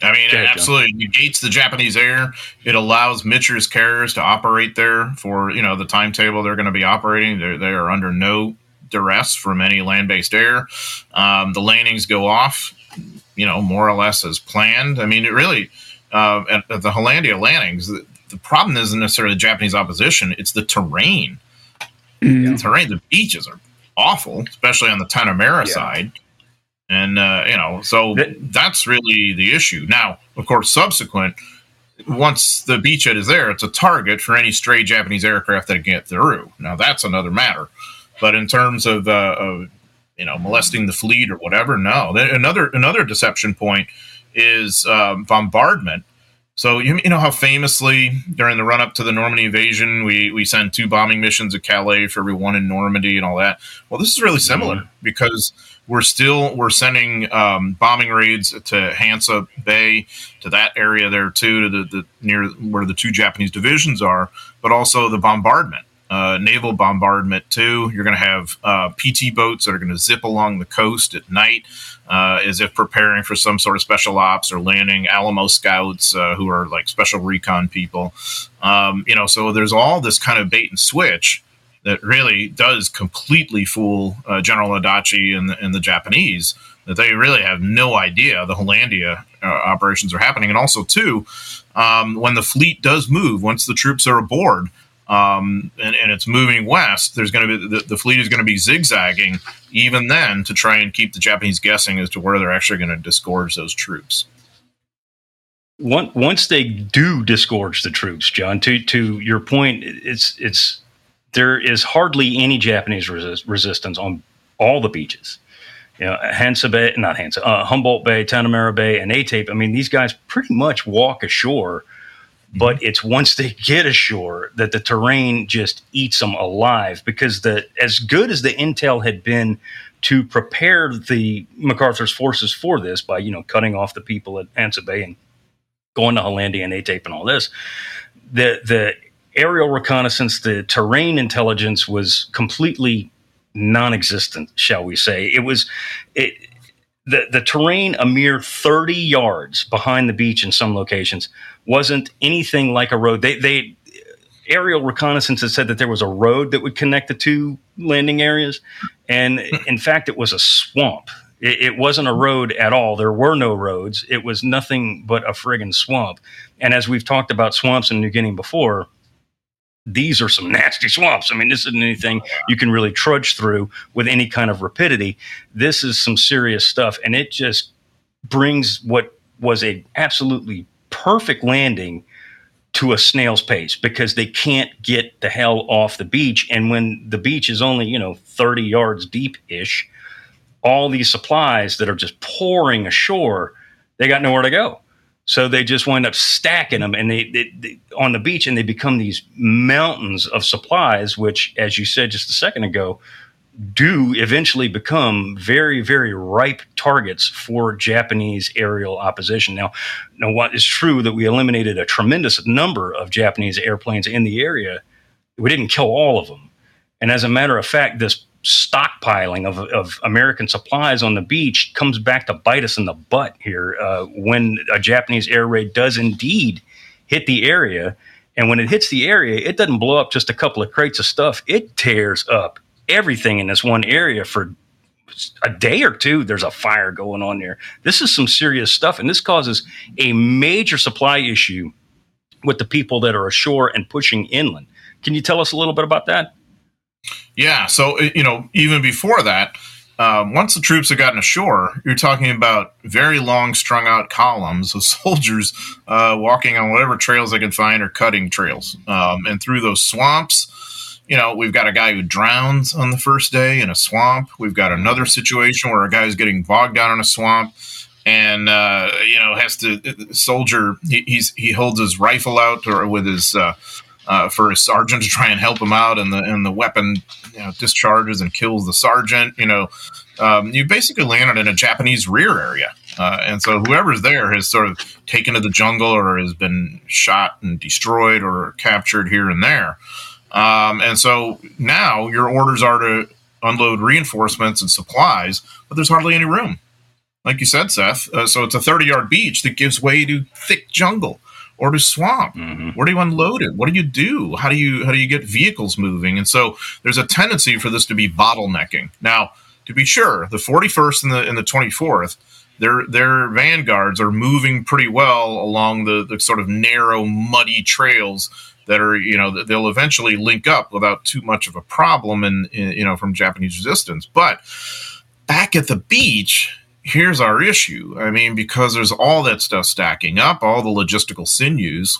I mean, it absolutely negates the Japanese air. It allows Mitscher's carriers to operate there for you know the timetable they're going to be operating. They're, they are under no duress from any land-based air. Um, the landings go off, you know, more or less as planned. I mean, it really uh, at, at, the Hollandia landings. The, the, problem isn't necessarily the Japanese opposition; it's the terrain. Mm. The terrain, the beaches are awful, especially on the Tanamera yeah. side. And, uh, you know, so that's really the issue. Now, of course, subsequent, once the beachhead is there, it's a target for any stray Japanese aircraft that get through. Now, that's another matter. But in terms of, uh, of you know, molesting the fleet or whatever, no. Another another deception point is um, bombardment. So you, you know how famously during the run up to the Normandy invasion, we we sent two bombing missions at Calais for every one in Normandy and all that. Well, this is really similar mm-hmm. because we're still we're sending um, bombing raids to Hansa Bay, to that area there too, to the, the near where the two Japanese divisions are, but also the bombardment. Uh, naval bombardment too. You're going to have uh, PT boats that are going to zip along the coast at night, uh, as if preparing for some sort of special ops or landing Alamo scouts uh, who are like special recon people. Um, you know, so there's all this kind of bait and switch that really does completely fool uh, General Adachi and the, and the Japanese that they really have no idea the Hollandia uh, operations are happening. And also, too, um, when the fleet does move, once the troops are aboard, um, and, and, it's moving west, there's going to be the, the fleet is going to be zigzagging even then to try and keep the Japanese guessing as to where they're actually going to disgorge those troops. Once they do disgorge the troops, John, to to your point, it's it's there is hardly any Japanese resist, resistance on all the beaches. You know, Hansa Bay, not Hansa, uh, Humboldt Bay, Tanamera Bay, and Aitape. I mean, these guys pretty much walk ashore, but it's once they get ashore that the terrain just eats them alive because the as good as the intel had been to prepare the MacArthur's forces for this by you know cutting off the people at Hansa Bay and going to Hollandia and Aitape and all this, the the aerial reconnaissance, the terrain intelligence was completely non-existent, shall we say? It was it. The, the terrain a mere 30 yards behind the beach in some locations wasn't anything like a road. They, they aerial reconnaissance had said that there was a road that would connect the two landing areas. And hmm. in fact, it was a swamp. It, it, wasn't a road at all. There were no roads. It was nothing but a friggin' swamp. And as we've talked about swamps in New Guinea before, these are some nasty swamps. I mean, this isn't anything you can really trudge through with any kind of rapidity. This is some serious stuff, and it just brings what was a absolutely perfect landing to a snail's pace because they can't get the hell off the beach. And when the beach is only, you know, 30 yards deep ish, all these supplies that are just pouring ashore, they got nowhere to go. So they just wind up stacking them and they, they, they, on the beach and they become these mountains of supplies, which, as you said just a second ago, do eventually become very, very ripe targets for Japanese aerial opposition. Now, now, what is true that we eliminated a tremendous number of Japanese airplanes in the area. We didn't kill all of them. And as a matter of fact, this stockpiling of, of American supplies on the beach comes back to bite us in the butt here uh, when a Japanese air raid does indeed hit the area. And when it hits the area, it doesn't blow up just a couple of crates of stuff, it tears up everything in this one area for a day or two. There's a fire going on there. This is some serious stuff and this causes a major supply issue with the people that are ashore and pushing inland. Can you tell us a little bit about that yeah so uh, you know even before that um, once the troops have gotten ashore, you're talking about very long, strung out columns of soldiers uh, walking on whatever trails they can find or cutting trails. Um, and through those swamps, you know, we've got a guy who drowns on the first day in a swamp. We've got another situation where a guy is getting bogged down in a swamp and uh, you know has to soldier he, he's he holds his rifle out or with his uh, uh, for his sergeant to try and help him out and the and the weapon you know, discharges and kills the sergeant you know um, you basically landed in a Japanese rear area uh, and so whoever's there has sort of taken to the jungle or has been shot and destroyed or captured here and there um, and so now your orders are to unload reinforcements and supplies, but there's hardly any room. Like you said, Seth. Uh, so it's a 30 yard beach that gives way to thick jungle or to swamp. Mm-hmm. Where do you unload it? What do you do? How do you how do you get vehicles moving? And so there's a tendency for this to be bottlenecking. Now, to be sure, the 41st and the and the 24th, their their vanguards are moving pretty well along the, the sort of narrow, muddy trails that are you know they'll eventually link up without too much of a problem and you know from Japanese resistance. But back at the beach, here's our issue. I mean, because there's all that stuff stacking up, all the logistical sinews,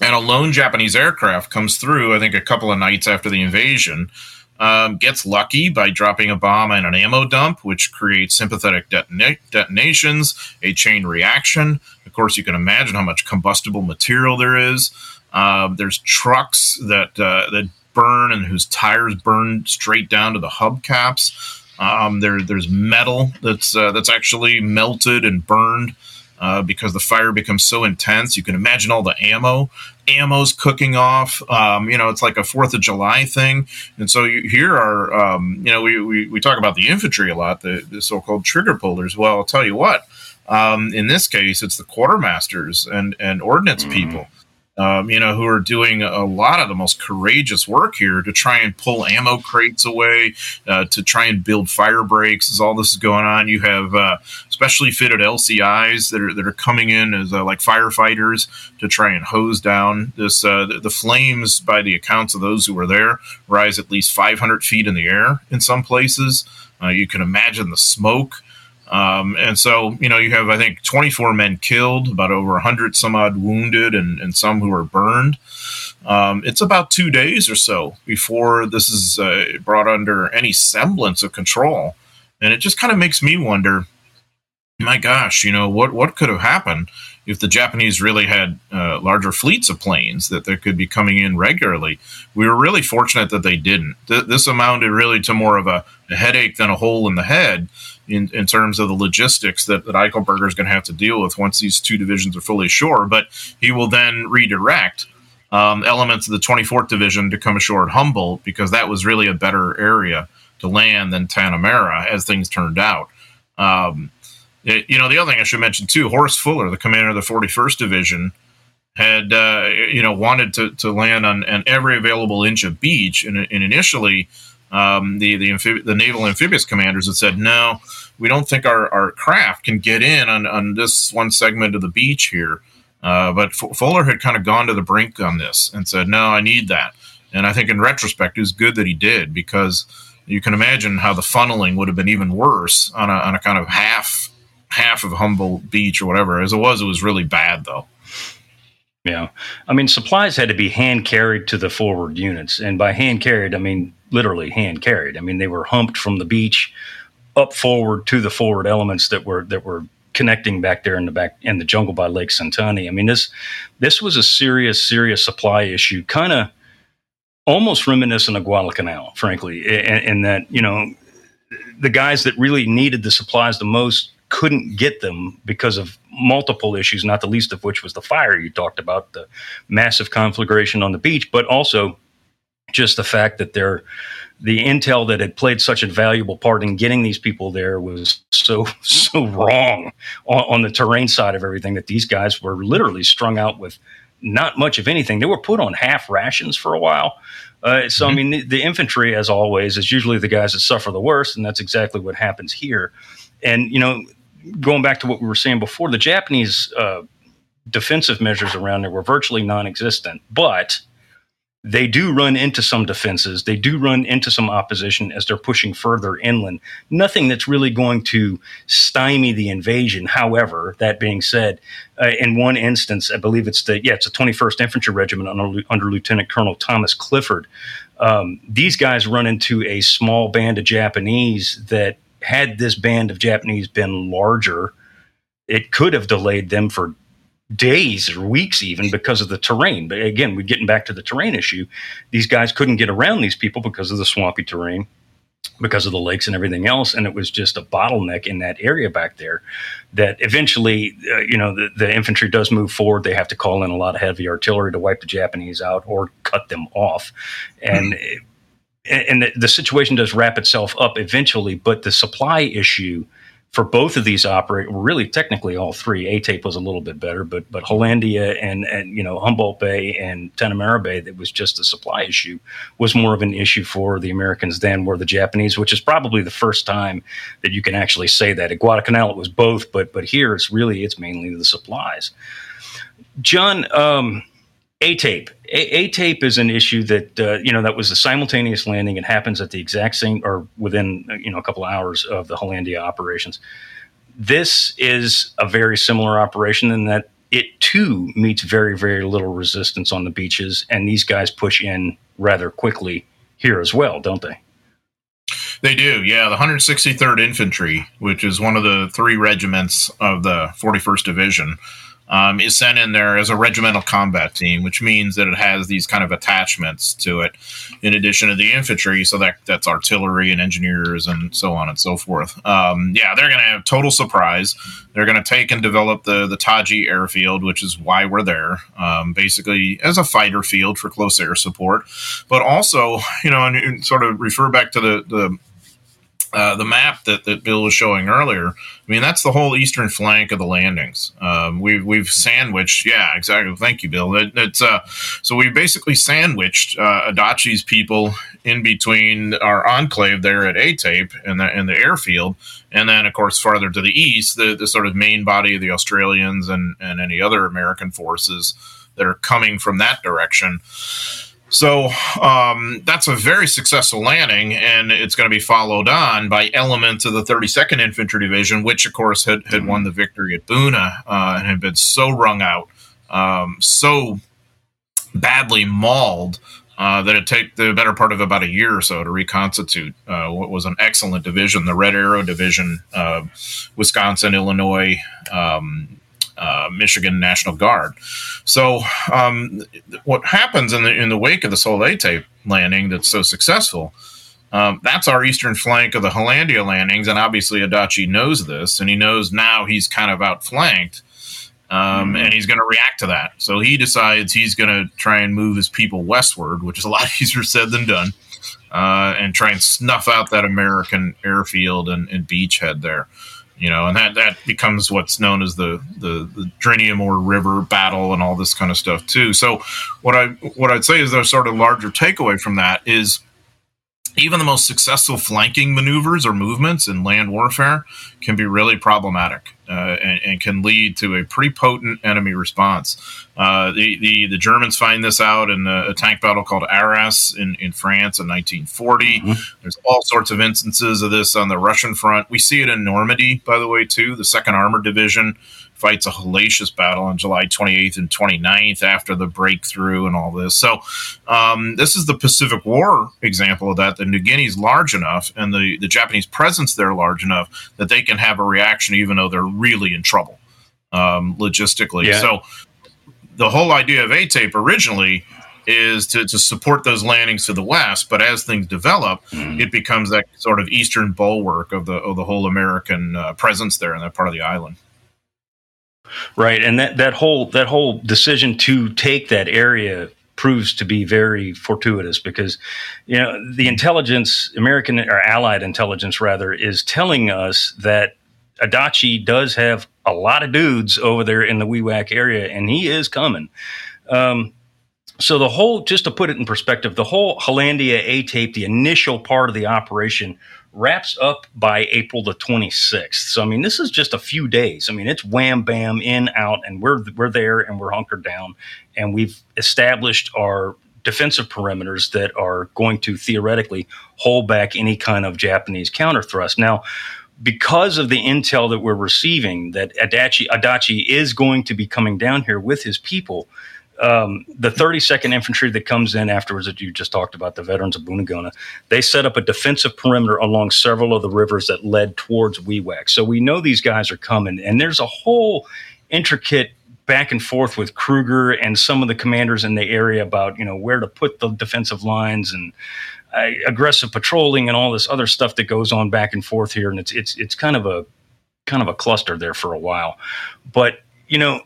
and a lone Japanese aircraft comes through. I think a couple of nights after the invasion. Um, gets lucky by dropping a bomb in an ammo dump, which creates sympathetic detona- detonations, a chain reaction. Of course, you can imagine how much combustible material there is. Um, there's trucks that uh, that burn and whose tires burn straight down to the hubcaps. Um, there, there's metal that's uh, that's actually melted and burned uh, because the fire becomes so intense. You can imagine all the ammo. Ammo's cooking off. Um, you know, it's like a Fourth of July thing. And so you, here are, um, you know, we, we, we talk about the infantry a lot, the, the so-called trigger pullers. Well, I'll tell you what. Um, in this case, it's the quartermasters and and ordnance mm-hmm. people um, you know, who are doing a lot of the most courageous work here to try and pull ammo crates away, uh, to try and build fire breaks. As all this is going on, you have uh, specially fitted LCIs that are that are coming in as uh, like firefighters to try and hose down this. Uh, the, the, flames, by the accounts of those who were there, rise at least 500 feet in the air in some places. Uh, you can imagine the smoke. Um, and so, you know, you have, I think, 24 men killed, about over 100 some odd wounded, and, and some who are burned. Um, it's about two days or so before this is uh, brought under any semblance of control. And it just kind of makes me wonder my gosh, you know, what, what could have happened if the Japanese really had uh, larger fleets of planes that they could be coming in regularly? We were really fortunate that they didn't. Th- this amounted really to more of a, a headache than a hole in the head in, in terms of the logistics that, that Eichelberger is going to have to deal with once these two divisions are fully ashore. But he will then redirect um, elements of the 24th Division to come ashore at Humboldt because that was really a better area to land than Tanamera as things turned out. Um, it, you know, the other thing I should mention too, Horace Fuller, the commander of the 41st Division, had uh, you know wanted to, to land on, on every available inch of beach, and, and initially um, the the, the naval amphibious commanders had said no, we don't think our, our craft can get in on, on this one segment of the beach here. Uh, but F- Fuller had kind of gone to the brink on this and said, no, I need that. And I think in retrospect, it was good that he did because you can imagine how the funneling would have been even worse on a, on a kind of half half of Humboldt Beach or whatever. As it was, it was really bad though. Yeah. I mean, supplies had to be hand carried to the forward units. And by hand carried, I mean literally hand carried. I mean, they were humped from the beach up forward to the forward elements that were that were connecting back there in the back in the jungle by Lake Sentani. I mean, this this was a serious, serious supply issue, kind of almost reminiscent of Guadalcanal, frankly, in, in that, you know, the guys that really needed the supplies the most couldn't get them because of multiple issues, not the least of which was the fire you talked about, the massive conflagration on the beach, but also just the fact that they're the intel that had played such a valuable part in getting these people there was so so wrong on, on, the terrain side of everything that these guys were literally strung out with not much of anything. They were put on half rations for a while. Uh, so, mm-hmm. I mean, the, the, infantry, as always, is usually the guys that suffer the worst, and that's exactly what happens here. And you know, going back to what we were saying before, the Japanese uh, defensive measures around there were virtually non-existent, but they do run into some defenses. They do run into some opposition as they're pushing further inland. Nothing that's really going to stymie the invasion. However, that being said, uh, in one instance, I believe it's the yeah, it's the 21st Infantry Regiment under, under Lieutenant Colonel Thomas Clifford. Um, these guys run into a small band of Japanese that had this band of Japanese been larger, it could have delayed them for days or weeks even because of the terrain. But again, we're getting back to the terrain issue. These guys couldn't get around these people because of the swampy terrain, because of the lakes and everything else, and it was just a bottleneck in that area back there. That eventually, uh, you know, the, the infantry does move forward. They have to call in a lot of heavy artillery to wipe the Japanese out or cut them off, and. Mm-hmm. And the, the situation does wrap itself up eventually, but the supply issue for both of these operate really technically all three. Aitape was a little bit better, but but Hollandia and and you know Humboldt Bay and Tanamera Bay that was just a supply issue was more of an issue for the Americans than were the Japanese, which is probably the first time that you can actually say that. At Guadalcanal it was both, but but here it's really it's mainly the supplies. John. Um, Aitape. A tape is an issue that uh, you know that was a simultaneous landing. It happens at the exact same or within you know a couple of hours of the Hollandia operations. This is a very similar operation in that it too meets very very little resistance on the beaches, and these guys push in rather quickly here as well, don't they? They do, yeah. The 163rd Infantry, which is one of the three regiments of the 41st Division, um, is sent in there as a regimental combat team, which means that it has these kind of attachments to it, in addition to the infantry. So that that's artillery and engineers and so on and so forth. Um, yeah, they're going to have total surprise. They're going to take and develop the the Tadji airfield, which is why we're there, um, basically as a fighter field for close air support, but also you know, and, and sort of refer back to the the uh, the map that, that Bill was showing earlier, I mean, that's the whole eastern flank of the landings. Um, we've, we've sandwiched, yeah, exactly. Thank you, Bill. It, it's, uh, so we basically sandwiched uh, Adachi's people in between our enclave there at Aitape and the, and the airfield. And then, of course, farther to the east, the, the sort of main body of the Australians and, and any other American forces that are coming from that direction. So um, that's a very successful landing, and it's going to be followed on by elements of the 32nd Infantry Division, which, of course, had, had won the victory at Buna uh, and had been so wrung out, um, so badly mauled uh, that it took the better part of about a year or so to reconstitute uh, what was an excellent division, the Red Arrow Division, uh, Wisconsin, Illinois, um, uh, Michigan National Guard. So, um, what happens in the in the wake of the Solete landing that's so successful? Um, that's our eastern flank of the Hollandia landings, and obviously Adachi knows this, and he knows now he's kind of outflanked, um, mm-hmm. and he's going to react to that. So he decides he's going to try and move his people westward, which is a lot easier said than done, uh, and try and snuff out that American airfield and, and beachhead there you know, and that that becomes what's known as the the, the Driniumor River battle and all this kind of stuff too. So, what I what I'd say is the sort of larger takeaway from that is even the most successful flanking maneuvers or movements in land warfare can be really problematic uh, and, and, can lead to a pretty potent enemy response. Uh, the, the, the Germans find this out in a, a, tank battle called Arras in, in France in 1940. Mm-hmm. There's all sorts of instances of this on the Russian front. We see it in Normandy, by the way, too. The Second Armored Division fights a hellacious battle on July 28th and 29th after the breakthrough and all this. So, um, this is the Pacific War example of that. The New Guinea's large enough and the, the Japanese presence there large enough that they can have a reaction even though they're really in trouble um, logistically. Yeah. So, the whole idea of Aitape originally is to, to support those landings to the west. But as things develop, mm. it becomes that sort of eastern bulwark of the of the whole American uh, presence there in that part of the island. Right, and that that whole that whole decision to take that area proves to be very fortuitous because you know the intelligence American or Allied intelligence rather is telling us that Adachi does have a lot of dudes over there in the Wewak area, and he is coming. Um, so the whole, just to put it in perspective, the whole Hollandia Aitape, the initial part of the operation, wraps up by April the 26th. So I mean, this is just a few days. I mean, it's wham bam in out, and we're we're there and we're hunkered down, and we've established our defensive perimeters that are going to theoretically hold back any kind of Japanese counter thrust. Now, because of the intel that we're receiving, that Adachi, Adachi is going to be coming down here with his people um, the 32nd Infantry that comes in afterwards that you just talked about, the veterans of Buna-Gona, they set up a defensive perimeter along several of the rivers that led towards Wewak. So we know these guys are coming, and there's a whole intricate back and forth with Krueger and some of the commanders in the area about you know where to put the defensive lines and uh, aggressive patrolling and all this other stuff that goes on back and forth here, and it's it's it's kind of a kind of a cluster there for a while, but you know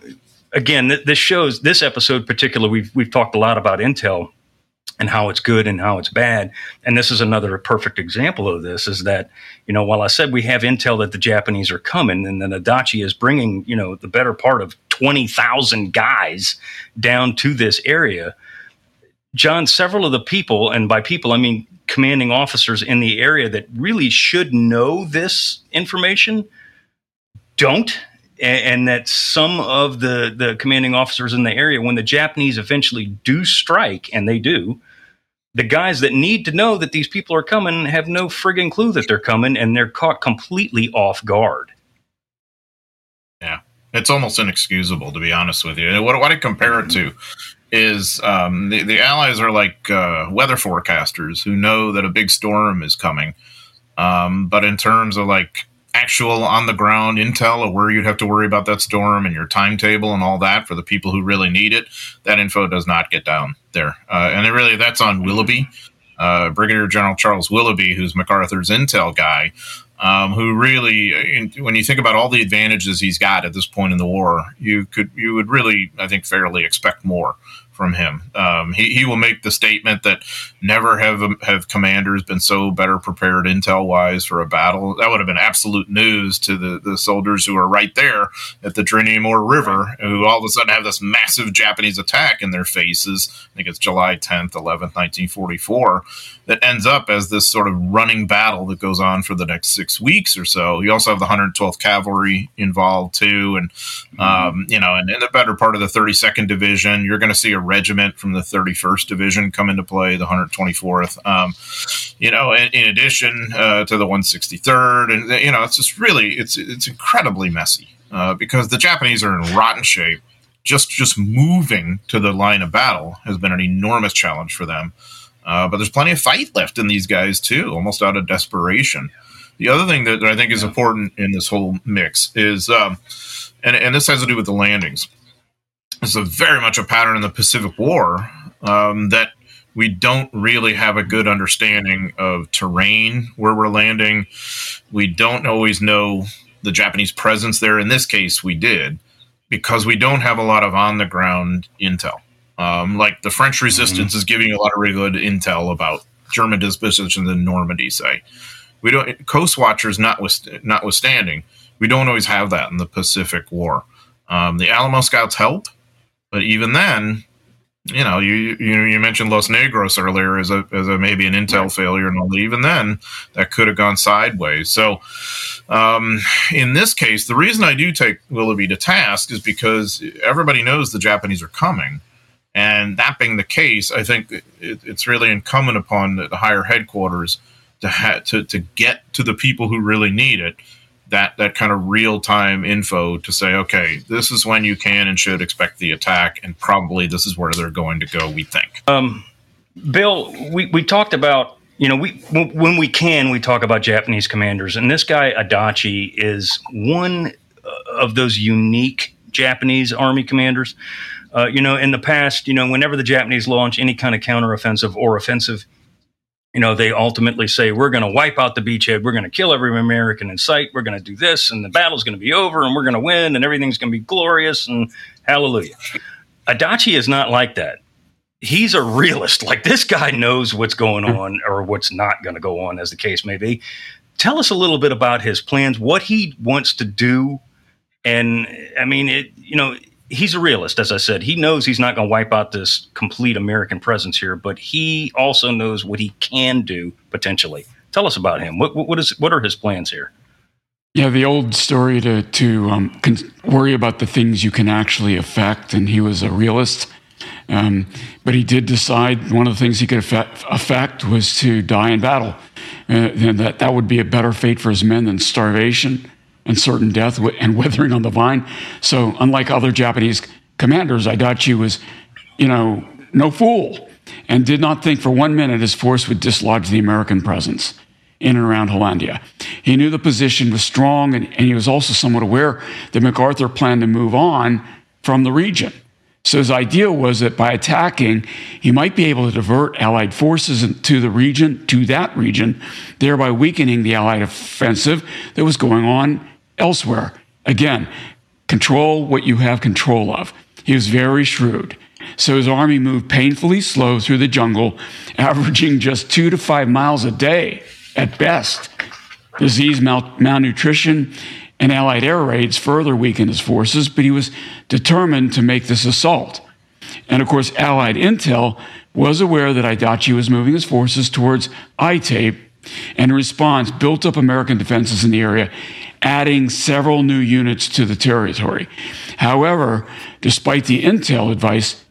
again, th- this shows this episode in particular. We've we've talked a lot about Intel and how it's good and how it's bad. And this is another perfect example of this. Is that you know while I said we have intel that the Japanese are coming, and then Adachi is bringing you know the better part of twenty thousand guys down to this area. John, several of the people, and by people I mean commanding officers in the area that really should know this information, don't and, and, that some of the the commanding officers in the area, when the Japanese eventually do strike, and they do, the guys that need to know that these people are coming have no friggin' clue that they're coming, and they're caught completely off guard. Yeah, it's almost inexcusable to be honest with you. And what, what I compare it to is um, the, the Allies are like uh, weather forecasters who know that a big storm is coming. Um, but in terms of like actual on the ground intel of where you'd have to worry about that storm and your timetable and all that for the people who really need it, that info does not get down there. Uh, and really, that's on Willoughby, uh, Brigadier General Charles Willoughby, who's MacArthur's intel guy, um, who really, when you think about all the advantages he's got at this point in the war, you could, you would really, I think, fairly expect more from him. Um, he, he will make the statement that never have have commanders been so better prepared intel wise for a battle. That would have been absolute news to the, the soldiers who are right there at the Driniumor River, who all of a sudden have this massive Japanese attack in their faces. I think it's July 10th, 11th, 1944 that ends up as this sort of running battle that goes on for the next six weeks or so. You also have the 112th Cavalry involved too, and mm-hmm. um, you know, and in the better part of the 32nd Division, you're going to see a regiment from the 31st Division come into play, the 124th. Um, you know, in, in addition uh, to the 163rd, and you know, it's just really it's it's incredibly messy uh, because the Japanese are in rotten shape. Just just moving to the line of battle has been an enormous challenge for them. Uh, but there's plenty of fight left in these guys too, almost out of desperation. The other thing that I think is important in this whole mix is, um, and, and this has to do with the landings. It's a very much a pattern in the Pacific War um, that we don't really have a good understanding of terrain where we're landing. We don't always know the Japanese presence there. In this case, we did because we don't have a lot of on the ground intel. Um, like the French resistance mm-hmm. is giving a lot of really good intel about German dispositions in Normandy, say. We don't coast watchers notwithstanding, we don't always have that in the Pacific War. Um, the Alamo Scouts help, but even then, you know, you you, you mentioned Los Negros earlier as a as a maybe an intel right. failure, and even then, that could have gone sideways. So, um, in this case, the reason I do take Willoughby to task is because everybody knows the Japanese are coming, and that being the case, I think it, it's really incumbent upon the higher headquarters to ha- to to get to the people who really need it that that kind of real time info to say, okay, this is when you can and should expect the attack, and probably this is where they're going to go. We think. Um, Bill, we we talked about you know we when we can we talk about Japanese commanders, and this guy Adachi is one of those unique Japanese army commanders. Uh, you know, in the past, you know, whenever the Japanese launch any kind of counteroffensive or offensive, you know, they ultimately say, we're going to wipe out the beachhead. We're going to kill every American in sight. We're going to do this, and the battle's going to be over, and we're going to win, and everything's going to be glorious, and hallelujah. Adachi is not like that. He's a realist. Like this guy knows what's going hmm. on or what's not going to go on, as the case may be. Tell us a little bit about his plans, what he wants to do. And I mean, it, you know, he's a realist, as I said. He knows he's not going to wipe out this complete American presence here, but he also knows what he can do potentially. Tell us about him. What, what is what are his plans here? Yeah, the old story to to um, con- worry about the things you can actually affect, and he was a realist. Um, but he did decide one of the things he could affect, affect was to die in battle, uh, and that that would be a better fate for his men than starvation and certain death and withering on the vine. So, unlike other Japanese commanders, Adachi was, you know, no fool and did not think for one minute his force would dislodge the American presence in and around Hollandia. He knew the position was strong, and, and he was also somewhat aware that MacArthur planned to move on from the region. So his idea was that by attacking, he might be able to divert Allied forces to the region, to that region, thereby weakening the Allied offensive that was going on elsewhere. Again, control what you have control of. He was very shrewd. So his army moved painfully slow through the jungle, averaging just two to five miles a day at best. Disease, mal- malnutrition, and Allied air raids further weakened his forces, but he was determined to make this assault. And of course, Allied intel was aware that Adachi was moving his forces towards Aitape and in response, built up American defenses in the area adding several new units to the territory. However, despite the intel advice,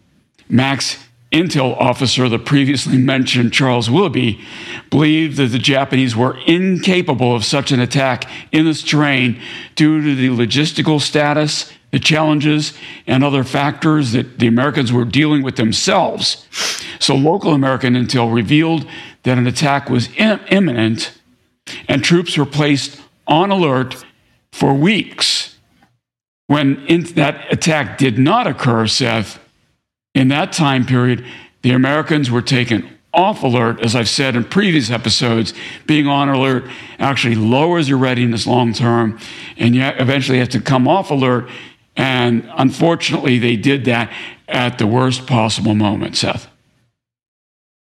Mac's intel officer, the previously mentioned Charles Willoughby, believed that the Japanese were incapable of such an attack in this terrain due to the logistical status, the challenges, and other factors that the Americans were dealing with themselves. So, local American intel revealed that an attack was Im- imminent and troops were placed on alert for weeks. When in- that attack did not occur, Seth, in that time period, the Americans were taken off alert, as I've said in previous episodes. Being on alert actually lowers your readiness long term, and you eventually have to come off alert. And unfortunately, they did that at the worst possible moment, Seth.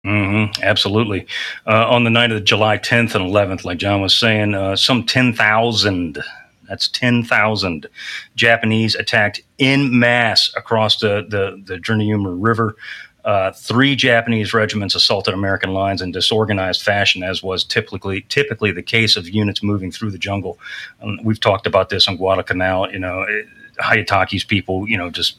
Mm-hmm, absolutely. Uh, on the night of July 10th and 11th, like John was saying, uh, some 10,000, that's 10,000 Japanese attacked in mass across the, the, the River. Uh, three Japanese regiments assaulted American lines in disorganized fashion, as was typically typically the case of units moving through the jungle. Um, we've talked about this on Guadalcanal. You know, Hyakutake's people, you know, just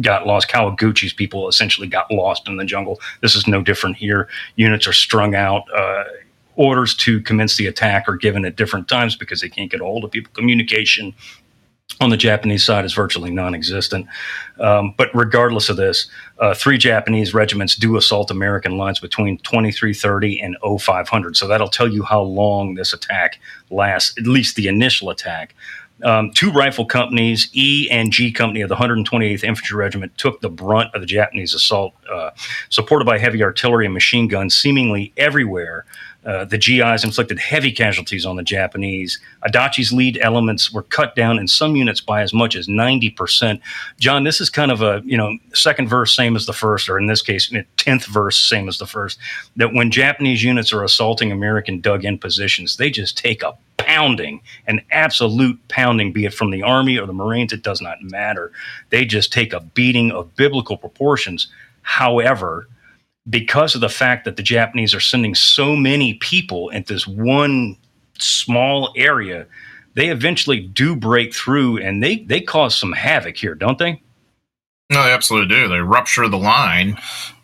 got lost. Kawaguchi's people essentially got lost in the jungle. This is no different here. Units are strung out. Uh, orders to commence the attack are given at different times because they can't get a hold of people. Communication on the Japanese side is virtually non-existent. Um, but regardless of this, uh, three Japanese regiments do assault American lines between 2330 and 0500. So that'll tell you how long this attack lasts, at least the initial attack. Um, two rifle companies, E and G Company of the 128th Infantry Regiment, took the brunt of the Japanese assault, uh, supported by heavy artillery and machine guns seemingly everywhere. Uh, the GIs inflicted heavy casualties on the Japanese. Adachi's lead elements were cut down in some units by as much as 90%. John, this is kind of a, you know, second verse, same as the first, or in this case, 10th verse, same as the first, that when Japanese units are assaulting American dug in positions, they just take a pounding, an absolute pounding, be it from the Army or the Marines, it does not matter. They just take a beating of biblical proportions. However, because of the fact that the Japanese are sending so many people into this one small area, they eventually do break through and they, they cause some havoc here, don't they? No, they absolutely do. They rupture the line,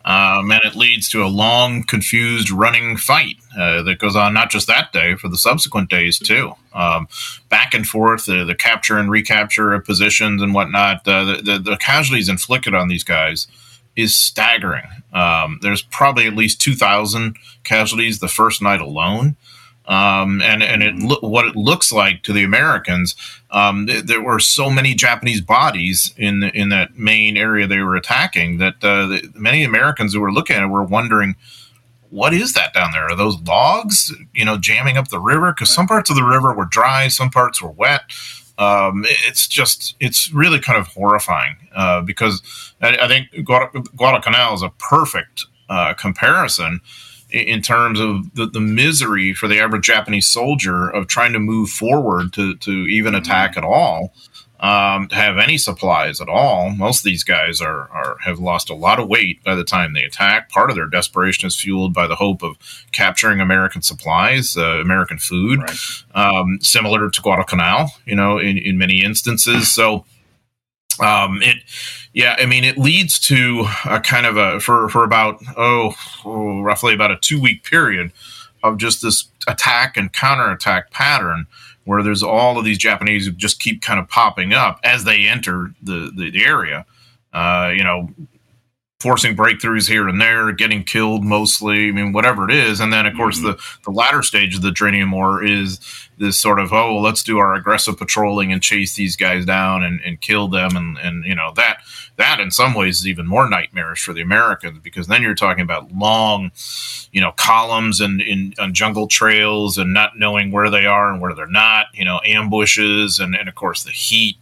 um, and it leads to a long, confused, running fight uh, that goes on not just that day, for the subsequent days too. Um, back and forth, uh, the capture and recapture of positions and whatnot. Uh, the, the, the, casualties inflicted on these guys is staggering. Um, there's probably at least 2,000 casualties the first night alone. Um, and and it lo- what it looks like to the Americans, um, th- there were so many Japanese bodies in the, in that main area they were attacking that uh, the, many Americans who were looking at it were wondering, what is that down there? Are those logs, you know, jamming up the river? Because some parts of the river were dry, some parts were wet um, it's just it's really kind of horrifying uh, because I, I think Guadalcanal is a perfect uh, comparison in, terms of the, the, misery for the average Japanese soldier of trying to move forward to, to even attack mm-hmm. at all um, to have any supplies at all. Most of these guys are, are have lost a lot of weight by the time they attack. Part of their desperation is fueled by the hope of capturing American supplies, uh, American food, right. um, similar to Guadalcanal, you know, in, in many instances. So um, it, yeah, I mean, it leads to a kind of a for for about oh, oh roughly about a two week period of just this attack and counterattack pattern where there's all of these Japanese who just keep kind of popping up as they enter the the, the area. Uh, you know, forcing breakthroughs here and there, getting killed mostly. I mean, whatever it is. And then, of course, mm-hmm. the the latter stage of the Driniumor is this sort of oh, well, let's do our aggressive patrolling and chase these guys down and, and kill them, and and you know that that in some ways is even more nightmarish for the Americans because then you're talking about long, you know, columns and in jungle trails and not knowing where they are and where they're not, you know, ambushes and, and of course the heat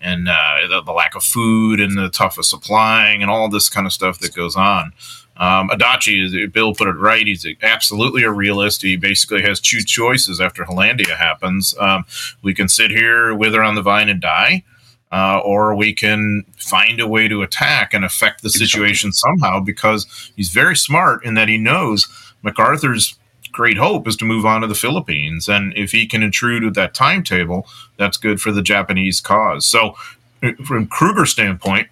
and uh, the, the, lack of food and the tough of supplying and all this kind of stuff that goes on. Um, Adachi, Bill put it right. He's absolutely a realist. He basically has two choices after Hollandia happens. Um, we can sit here, wither on the vine, and die, uh, or we can find a way to attack and affect the situation somehow because he's very smart in that he knows MacArthur's great hope is to move on to the Philippines. And if he can intrude with that timetable, that's good for the Japanese cause. So, uh, from Krueger's standpoint,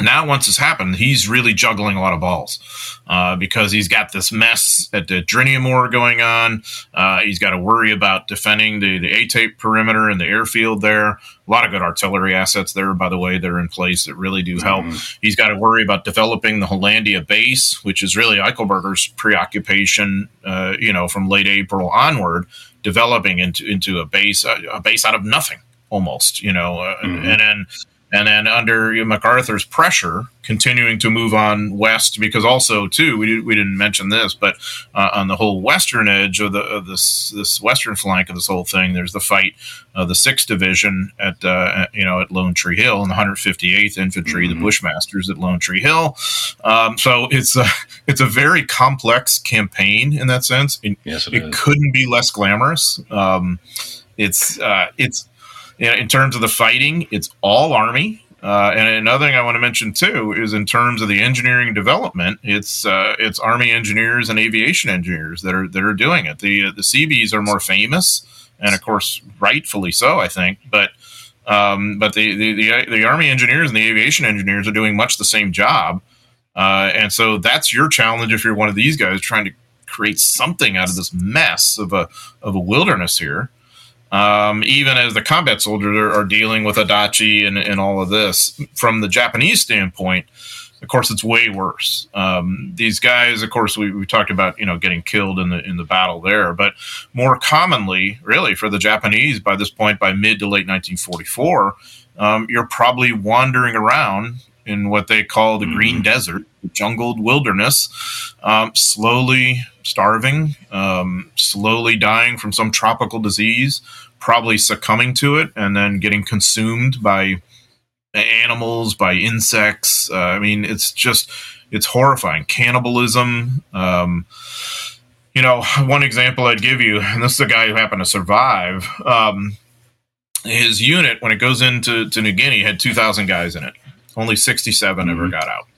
now once this happened, he's really juggling a lot of balls uh, because he's got this mess at the Driniumor going on. Uh, he's got to worry about defending the, the Aitape perimeter and the airfield there. A lot of good artillery assets there, by the way, that are in place that really do help. Mm-hmm. He's got to worry about developing the Hollandia base, which is really Eichelberger's preoccupation, uh, you know, from late April onward, developing into, into a base, a base out of nothing almost, you know, uh, mm-hmm. and then and then under MacArthur's pressure, continuing to move on west because also too we, we didn't mention this, but uh, on the whole western edge of the of this this western flank of this whole thing, there's the fight of the Sixth Division at uh, you know at Lone Tree Hill and the 158th Infantry, mm-hmm. the Bushmasters at Lone Tree Hill. Um, so it's a it's a very complex campaign in that sense. It, yes, it, it couldn't be less glamorous. Um, it's uh, it's in terms of the fighting, it's all Army. Uh, and another thing I want to mention too is in terms of the engineering development, it's uh, it's Army engineers and aviation engineers that are that are doing it. The uh, the Seabees are more famous, and of course, rightfully so, I think. But Um, but the, the, the the Army engineers and the aviation engineers are doing much the same job, uh, and so that's your challenge if you're one of these guys trying to create something out of this mess of a of a wilderness here. Um, even as the combat soldiers are, are dealing with Adachi and, and all of this, from the Japanese standpoint, of course, it's way worse. Um, these guys, of course, we, we talked about you know getting killed in the in the battle there, but more commonly, really, for the Japanese by this point, by mid to late 1944, um, you're probably wandering around in what they call the Green mm-hmm. Desert, the jungled wilderness, um, slowly starving, um, slowly dying from some tropical disease, probably succumbing to it, and then getting consumed by animals, by insects. Uh, I mean, it's just it's horrifying. Cannibalism. Um, you know, one example I'd give you, and this is a guy who happened to survive. Um, his unit, when it goes into to New Guinea, had two thousand guys in it. Only sixty-seven mm-hmm. ever got out.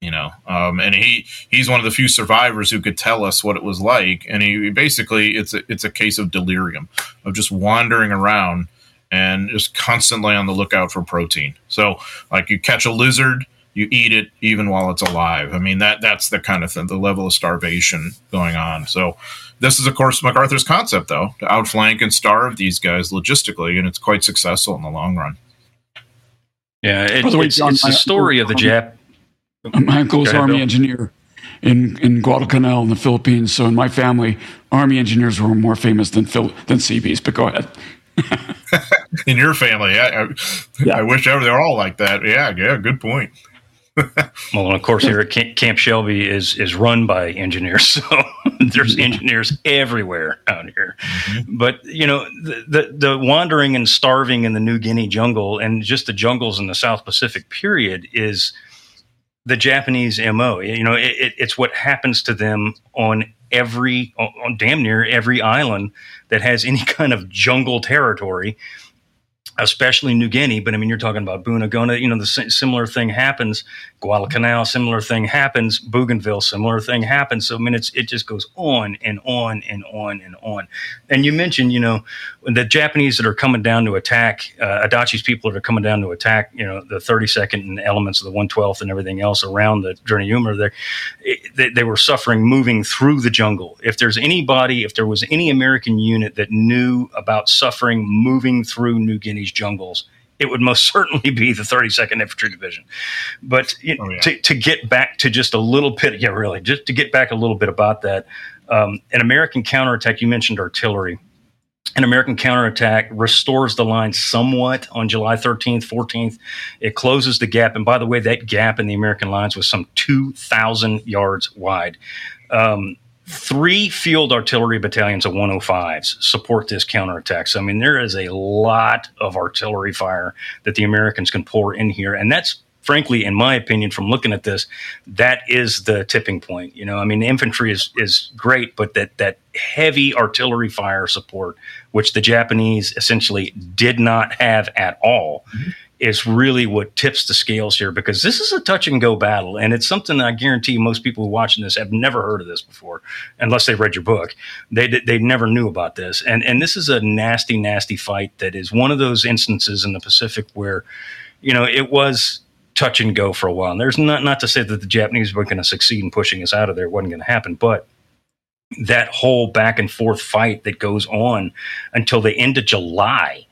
You know, um, and he he's one of the few survivors who could tell us what it was like. And he basically it's a, it's a case of delirium of just wandering around and just constantly on the lookout for protein. So, like you catch a lizard, you eat it even while it's alive. I mean that that's the kind of thing, the level of starvation going on. So, this is of course MacArthur's concept, though, to outflank and starve these guys logistically, and it's quite successful in the long run. Yeah, it, way, it's, John, it's the story of the Jap. My uncle's ahead, army Bill. engineer in in Guadalcanal in the Philippines. So in my family, army engineers were more famous than Phil, than Seabees. But go ahead. in your family. I, I, yeah. I wish they're all like that. Yeah, yeah, good point. well, and of course, here at Camp Shelby is is run by engineers, so there's engineers everywhere out here. Mm-hmm. But you know, the, the, the wandering and starving in the New Guinea jungle, and just the jungles in the South Pacific period, is the Japanese mo. You know, it, it's what happens to them on every on damn near every island that has any kind of jungle territory especially New Guinea. But I mean, you're talking about Buna-Gona. You know, the similar thing happens. Guadalcanal, similar thing happens. Bougainville, similar thing happens. So I mean, it's it just goes on and on and on and on. And you mentioned, you know, the Japanese that are coming down to attack uh, Adachi's people that are coming down to attack, you know, the 32nd and elements of the 112th and everything else around the Driniumor. They, they were suffering moving through the jungle. If there's anybody, if there was any American unit that knew about suffering moving through New Guinea's jungles, it would most certainly be the 32nd Infantry Division. But you know, oh, yeah. to, to get back to just a little bit, yeah, really, just to get back a little bit about that, um, an American counterattack, you mentioned artillery. An American counterattack restores the line somewhat on July 13th, 14th. It closes the gap. And by the way, that gap in the American lines was some 2,000 yards wide. Um, three field artillery battalions of 105s support this counterattack. So, I mean, there is a lot of artillery fire that the Americans can pour in here. And that's frankly, in my opinion, from looking at this, that is the tipping point. You know, I mean, infantry is is great, but that that heavy artillery fire support, which the Japanese essentially did not have at all, mm-hmm is really what tips the scales here because this is a touch and go battle. And it's something I guarantee most people watching this have never heard of this before, unless they read your book. They, they never knew about this. And, and this is a nasty, nasty fight that is one of those instances in the Pacific where, you know, it was touch and go for a while. And there's not, not to say that the Japanese weren't going to succeed in pushing us out of there. It wasn't going to happen. But that whole back and forth fight that goes on until the end of July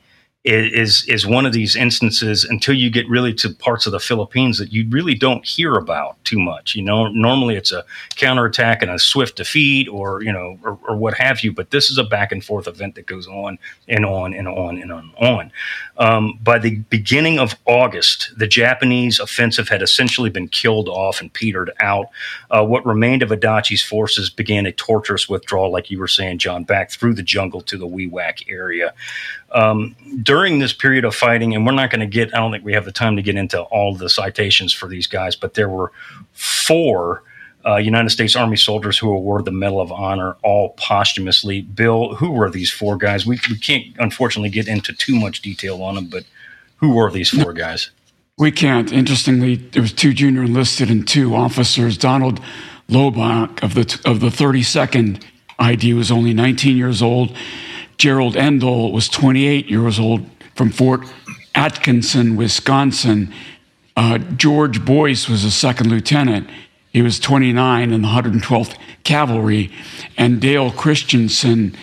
is is one of these instances until you get really to parts of the Philippines that you really don't hear about too much. You know, normally it's a counterattack and a swift defeat, or you know, or, or what have you. But this is a back and forth event that goes on and on and on and on and on. Um, by the beginning of August, the Japanese offensive had essentially been killed off and petered out. Uh, what remained of Adachi's forces began a torturous withdrawal, like you were saying, John, back through the jungle to the Wewak area. Um, during this period of fighting, and we're not going to get, I don't think we have the time to get into all the citations for these guys, but there were four uh, United States Army soldiers who awarded the Medal of Honor, all posthumously. Bill, who were these four guys? We, we can't, unfortunately, get into too much detail on them, but who were these four guys? We can't. Interestingly, there was two junior enlisted and two officers. Donald Lobaugh of the of the 32nd ID was only 19 years old. Gerald Endl was 28 years old, from Fort Atkinson, Wisconsin. Uh, George Boyce was a second lieutenant. He was 29 in the 112th Cavalry. And Dale Christensen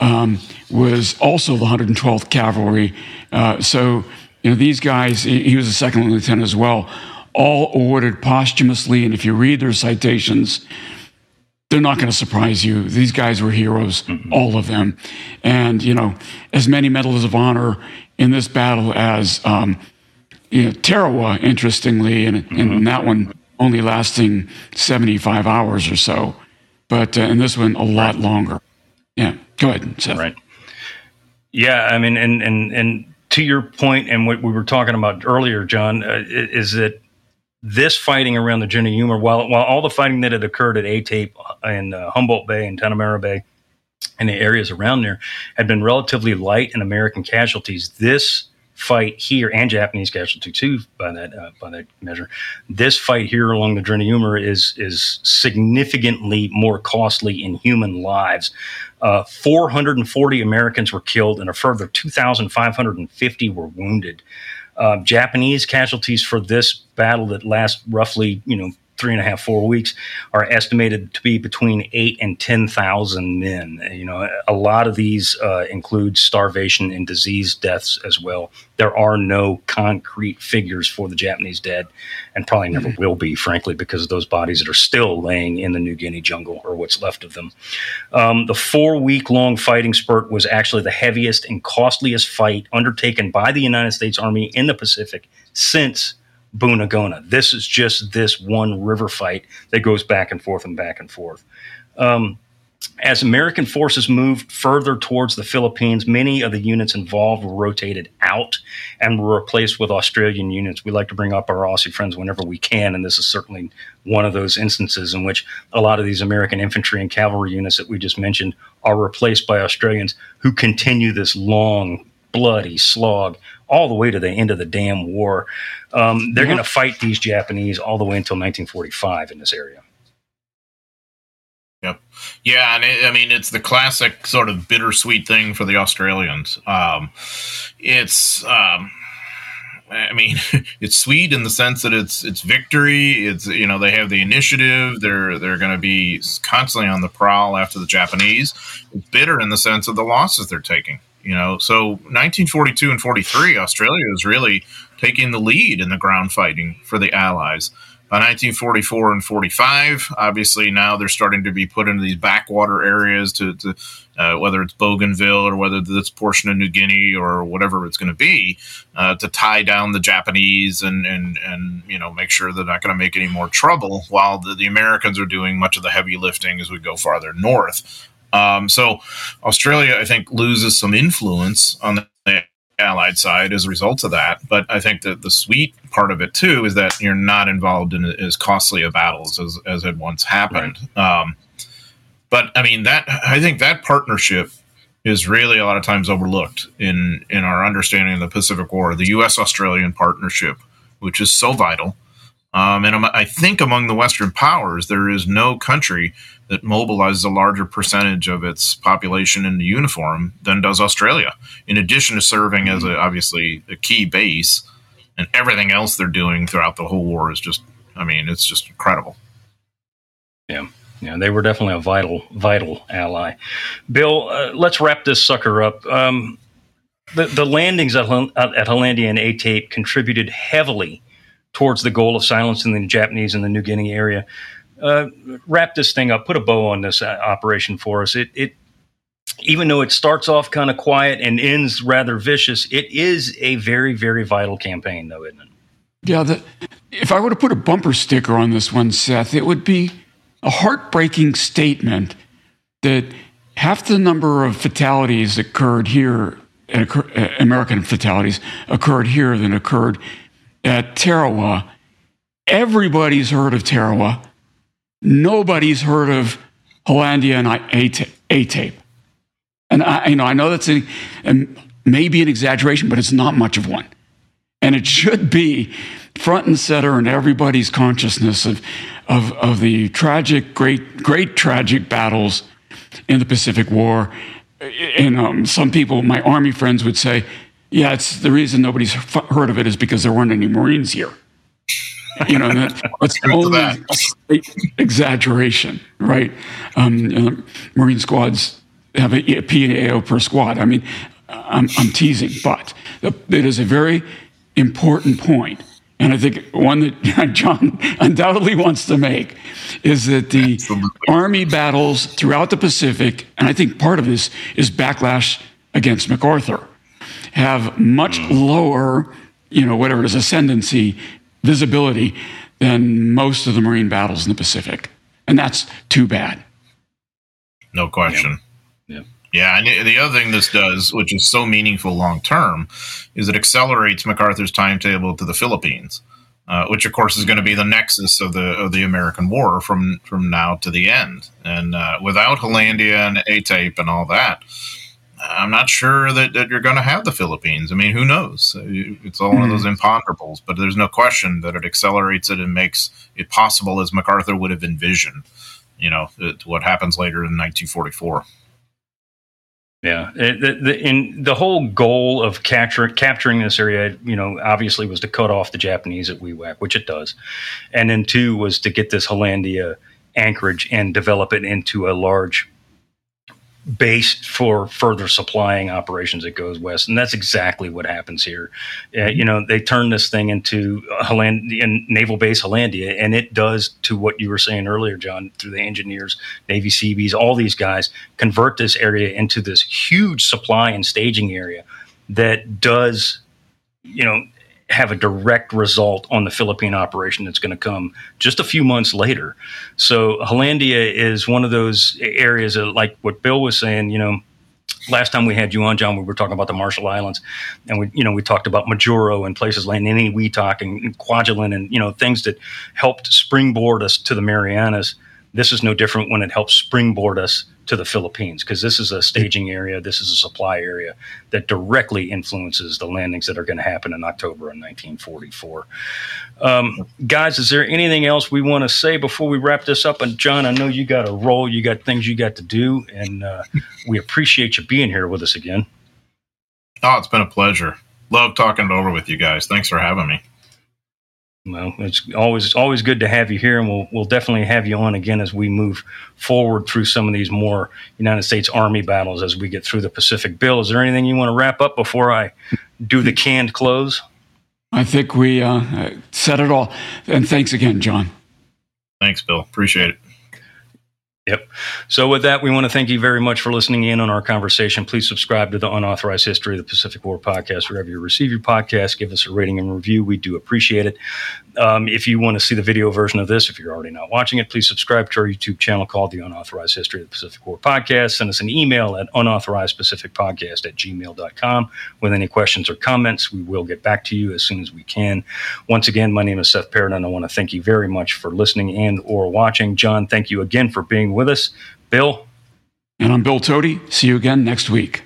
um, was also the 112th Cavalry. Uh, so, you know, these guys, he was a second lieutenant as well, all awarded posthumously. And if you read their citations, they're not going to surprise you. These guys were heroes, mm-hmm. all of them. And, you know, as many medals of honor in this battle as um, you know, Tarawa, interestingly, and, mm-hmm. and that one only lasting 75 hours or so. But uh, in this one, a lot longer. Yeah, go ahead, Seth. Right. Yeah, I mean, and, and, and to your point, and what we were talking about earlier, John, uh, is that this fighting around the Driniumor, while while all the fighting that had occurred at Aitape and uh, Humboldt Bay and Tanahmerah Bay and the areas around there had been relatively light in American casualties, this fight here and Japanese casualty too by that uh, by that measure. This fight here along the Driniumor is is significantly more costly in human lives. Uh, 440 Americans were killed and a further 2,550 were wounded. Uh, Japanese casualties for this battle that lasts roughly, you know, three and a half, four weeks are estimated to be between eight and 10,000 men. You know, a lot of these uh, include starvation and disease deaths as well. There are no concrete figures for the Japanese dead and probably never mm-hmm. will be, frankly, because of those bodies that are still laying in the New Guinea jungle or what's left of them. Um, the four week long fighting spurt was actually the heaviest and costliest fight undertaken by the United States Army in the Pacific since Buna-Gona. This is just this one river fight that goes back and forth and back and forth. Um, as American forces moved further towards the Philippines, many of the units involved were rotated out and were replaced with Australian units. We like to bring up our Aussie friends whenever we can, and this is certainly one of those instances in which a lot of these American infantry and cavalry units that we just mentioned are replaced by Australians who continue this long, bloody slog all the way to the end of the damn war. Um, they're yeah. going to fight these Japanese all the way until 1945 in this area. Yep. Yeah, and it, I mean it's the classic sort of bittersweet thing for the Australians. Um, it's, um, I mean, it's sweet in the sense that it's it's victory. It's you know they have the initiative. They're they're going to be constantly on the prowl after the Japanese. It's bitter in the sense of the losses they're taking. You know, so 1942 and 43, Australia is really taking the lead in the ground fighting for the Allies. By 1944 and 45, obviously now they're starting to be put into these backwater areas to, to uh, whether it's Bougainville or whether this portion of New Guinea or whatever it's going to be, uh, to tie down the Japanese and and and you know make sure they're not going to make any more trouble, while the, the Americans are doing much of the heavy lifting as we go farther north. Um, so Australia, I think, loses some influence on the Allied side as a result of that. But I think that the sweet part of it too is that you're not involved in as costly a battles as, as had once happened. Right. Um, but I mean that I think that partnership is really a lot of times overlooked in in our understanding of the Pacific War, the U.S. Australian partnership, which is so vital. Um, and I think among the Western powers, there is no country that mobilizes a larger percentage of its population in the uniform than does Australia. In addition to serving as a, obviously a key base, and everything else they're doing throughout the whole war is just, I mean, it's just incredible. Yeah. Yeah, they were definitely a vital, vital ally. Bill, uh, let's wrap this sucker up. Um, the, the landings at, at Hollandia and Aitape contributed heavily towards the goal of silencing the Japanese in the New Guinea area. Uh, wrap this thing up, put a bow on this uh, operation for us. It, it, even though it starts off kind of quiet and ends rather vicious, it is a very, very vital campaign, though, isn't it? Yeah. The, if I were to put a bumper sticker on this one, Seth, it would be a heartbreaking statement that half the number of fatalities occurred here, uh, American fatalities occurred here than occurred at Tarawa. Everybody's heard of Tarawa. Nobody's heard of Hollandia and Aitape. And I, you know, I know that's a, a, maybe an exaggeration, but it's not much of one. And it should be front and center in everybody's consciousness of, of, of the tragic, great, great tragic battles in the Pacific War. And um, some people, my Army friends would say, Yeah, it's the reason nobody's heard of it is because there weren't any Marines here. You know, that, that's only that. exaggeration, right? Um, uh, Marine squads have a, a PAO per squad. I mean, I'm, I'm teasing, but it is a very important point, and I think one that John undoubtedly wants to make is that the Absolutely. Army battles throughout the Pacific, and I think part of this is backlash against MacArthur have much mm. lower, you know, whatever it is, ascendancy, visibility than most of the Marine battles in the Pacific. And that's too bad. No question. Yeah. Yeah, and the other thing this does, which is so meaningful long term, is it accelerates MacArthur's timetable to the Philippines, uh, which of course is going to be the nexus of the of the American War from from now to the end. And uh, without Hollandia and Aitape and all that, I'm not sure that, that you're going to have the Philippines. I mean, who knows? It's all mm-hmm. one of those hmm. imponderables, but there's no question that it accelerates it and makes it possible as MacArthur would have envisioned, you know, what happens later in 1944. Yeah, it, the, the, in the whole goal of capture, capturing this area, you know, obviously was to cut off the Japanese at Wewak, which it does, and then two was to get this Hollandia anchorage and develop it into a large base for further supplying operations that goes west, and that's exactly what happens here. Uh, you know, they turn this thing into Hollandia, naval base Hollandia, and it does to what you were saying earlier, John, through the engineers, Navy Seabees all these guys convert this area into this huge supply and staging area that does, you know, have a direct result on the Philippine operation that's going to come just a few months later. So Hollandia is one of those areas that, like what Bill was saying, you know, last time we had you on, John, we were talking about the Marshall Islands, and we, you know, we talked about Majuro and places like Eniwetok and Kwajalein and you know things that helped springboard us to the Marianas. This is no different when it helps springboard us to the Philippines because this is a staging area, this is a supply area that directly influences the landings that are going to happen in October of 1944. Um, guys, is there anything else we want to say before we wrap this up? And John, I know you got a role, you got things you got to do, and uh, we appreciate you being here with us again. Oh, it's been a pleasure. Love talking it over with you guys. Thanks for having me. Well, it's always always good to have you here, and we'll we'll definitely have you on again as we move forward through some of these more United States Army battles as we get through the Pacific. Bill, is there anything you want to wrap up before I do the canned close? I think we uh, said it all, and thanks again, John. Thanks, Bill. Appreciate it. Yep. So, with that, we want to thank you very much for listening in on our conversation. Please subscribe to the Unauthorized History of the Pacific War podcast wherever you receive your podcast. Give us a rating and review. We do appreciate it. Um, if you want to see the video version of this, if you're already not watching it, please subscribe to our YouTube channel called The Unauthorized History of the Pacific War Podcast. Send us an email at unauthorizedpacificpodcast at gmail.com with any questions or comments. We will get back to you as soon as we can. Once again, my name is Seth Paridon, and I want to thank you very much for listening and or watching. John, thank you again for being with us. Bill? And I'm Bill Toti. See you again next week.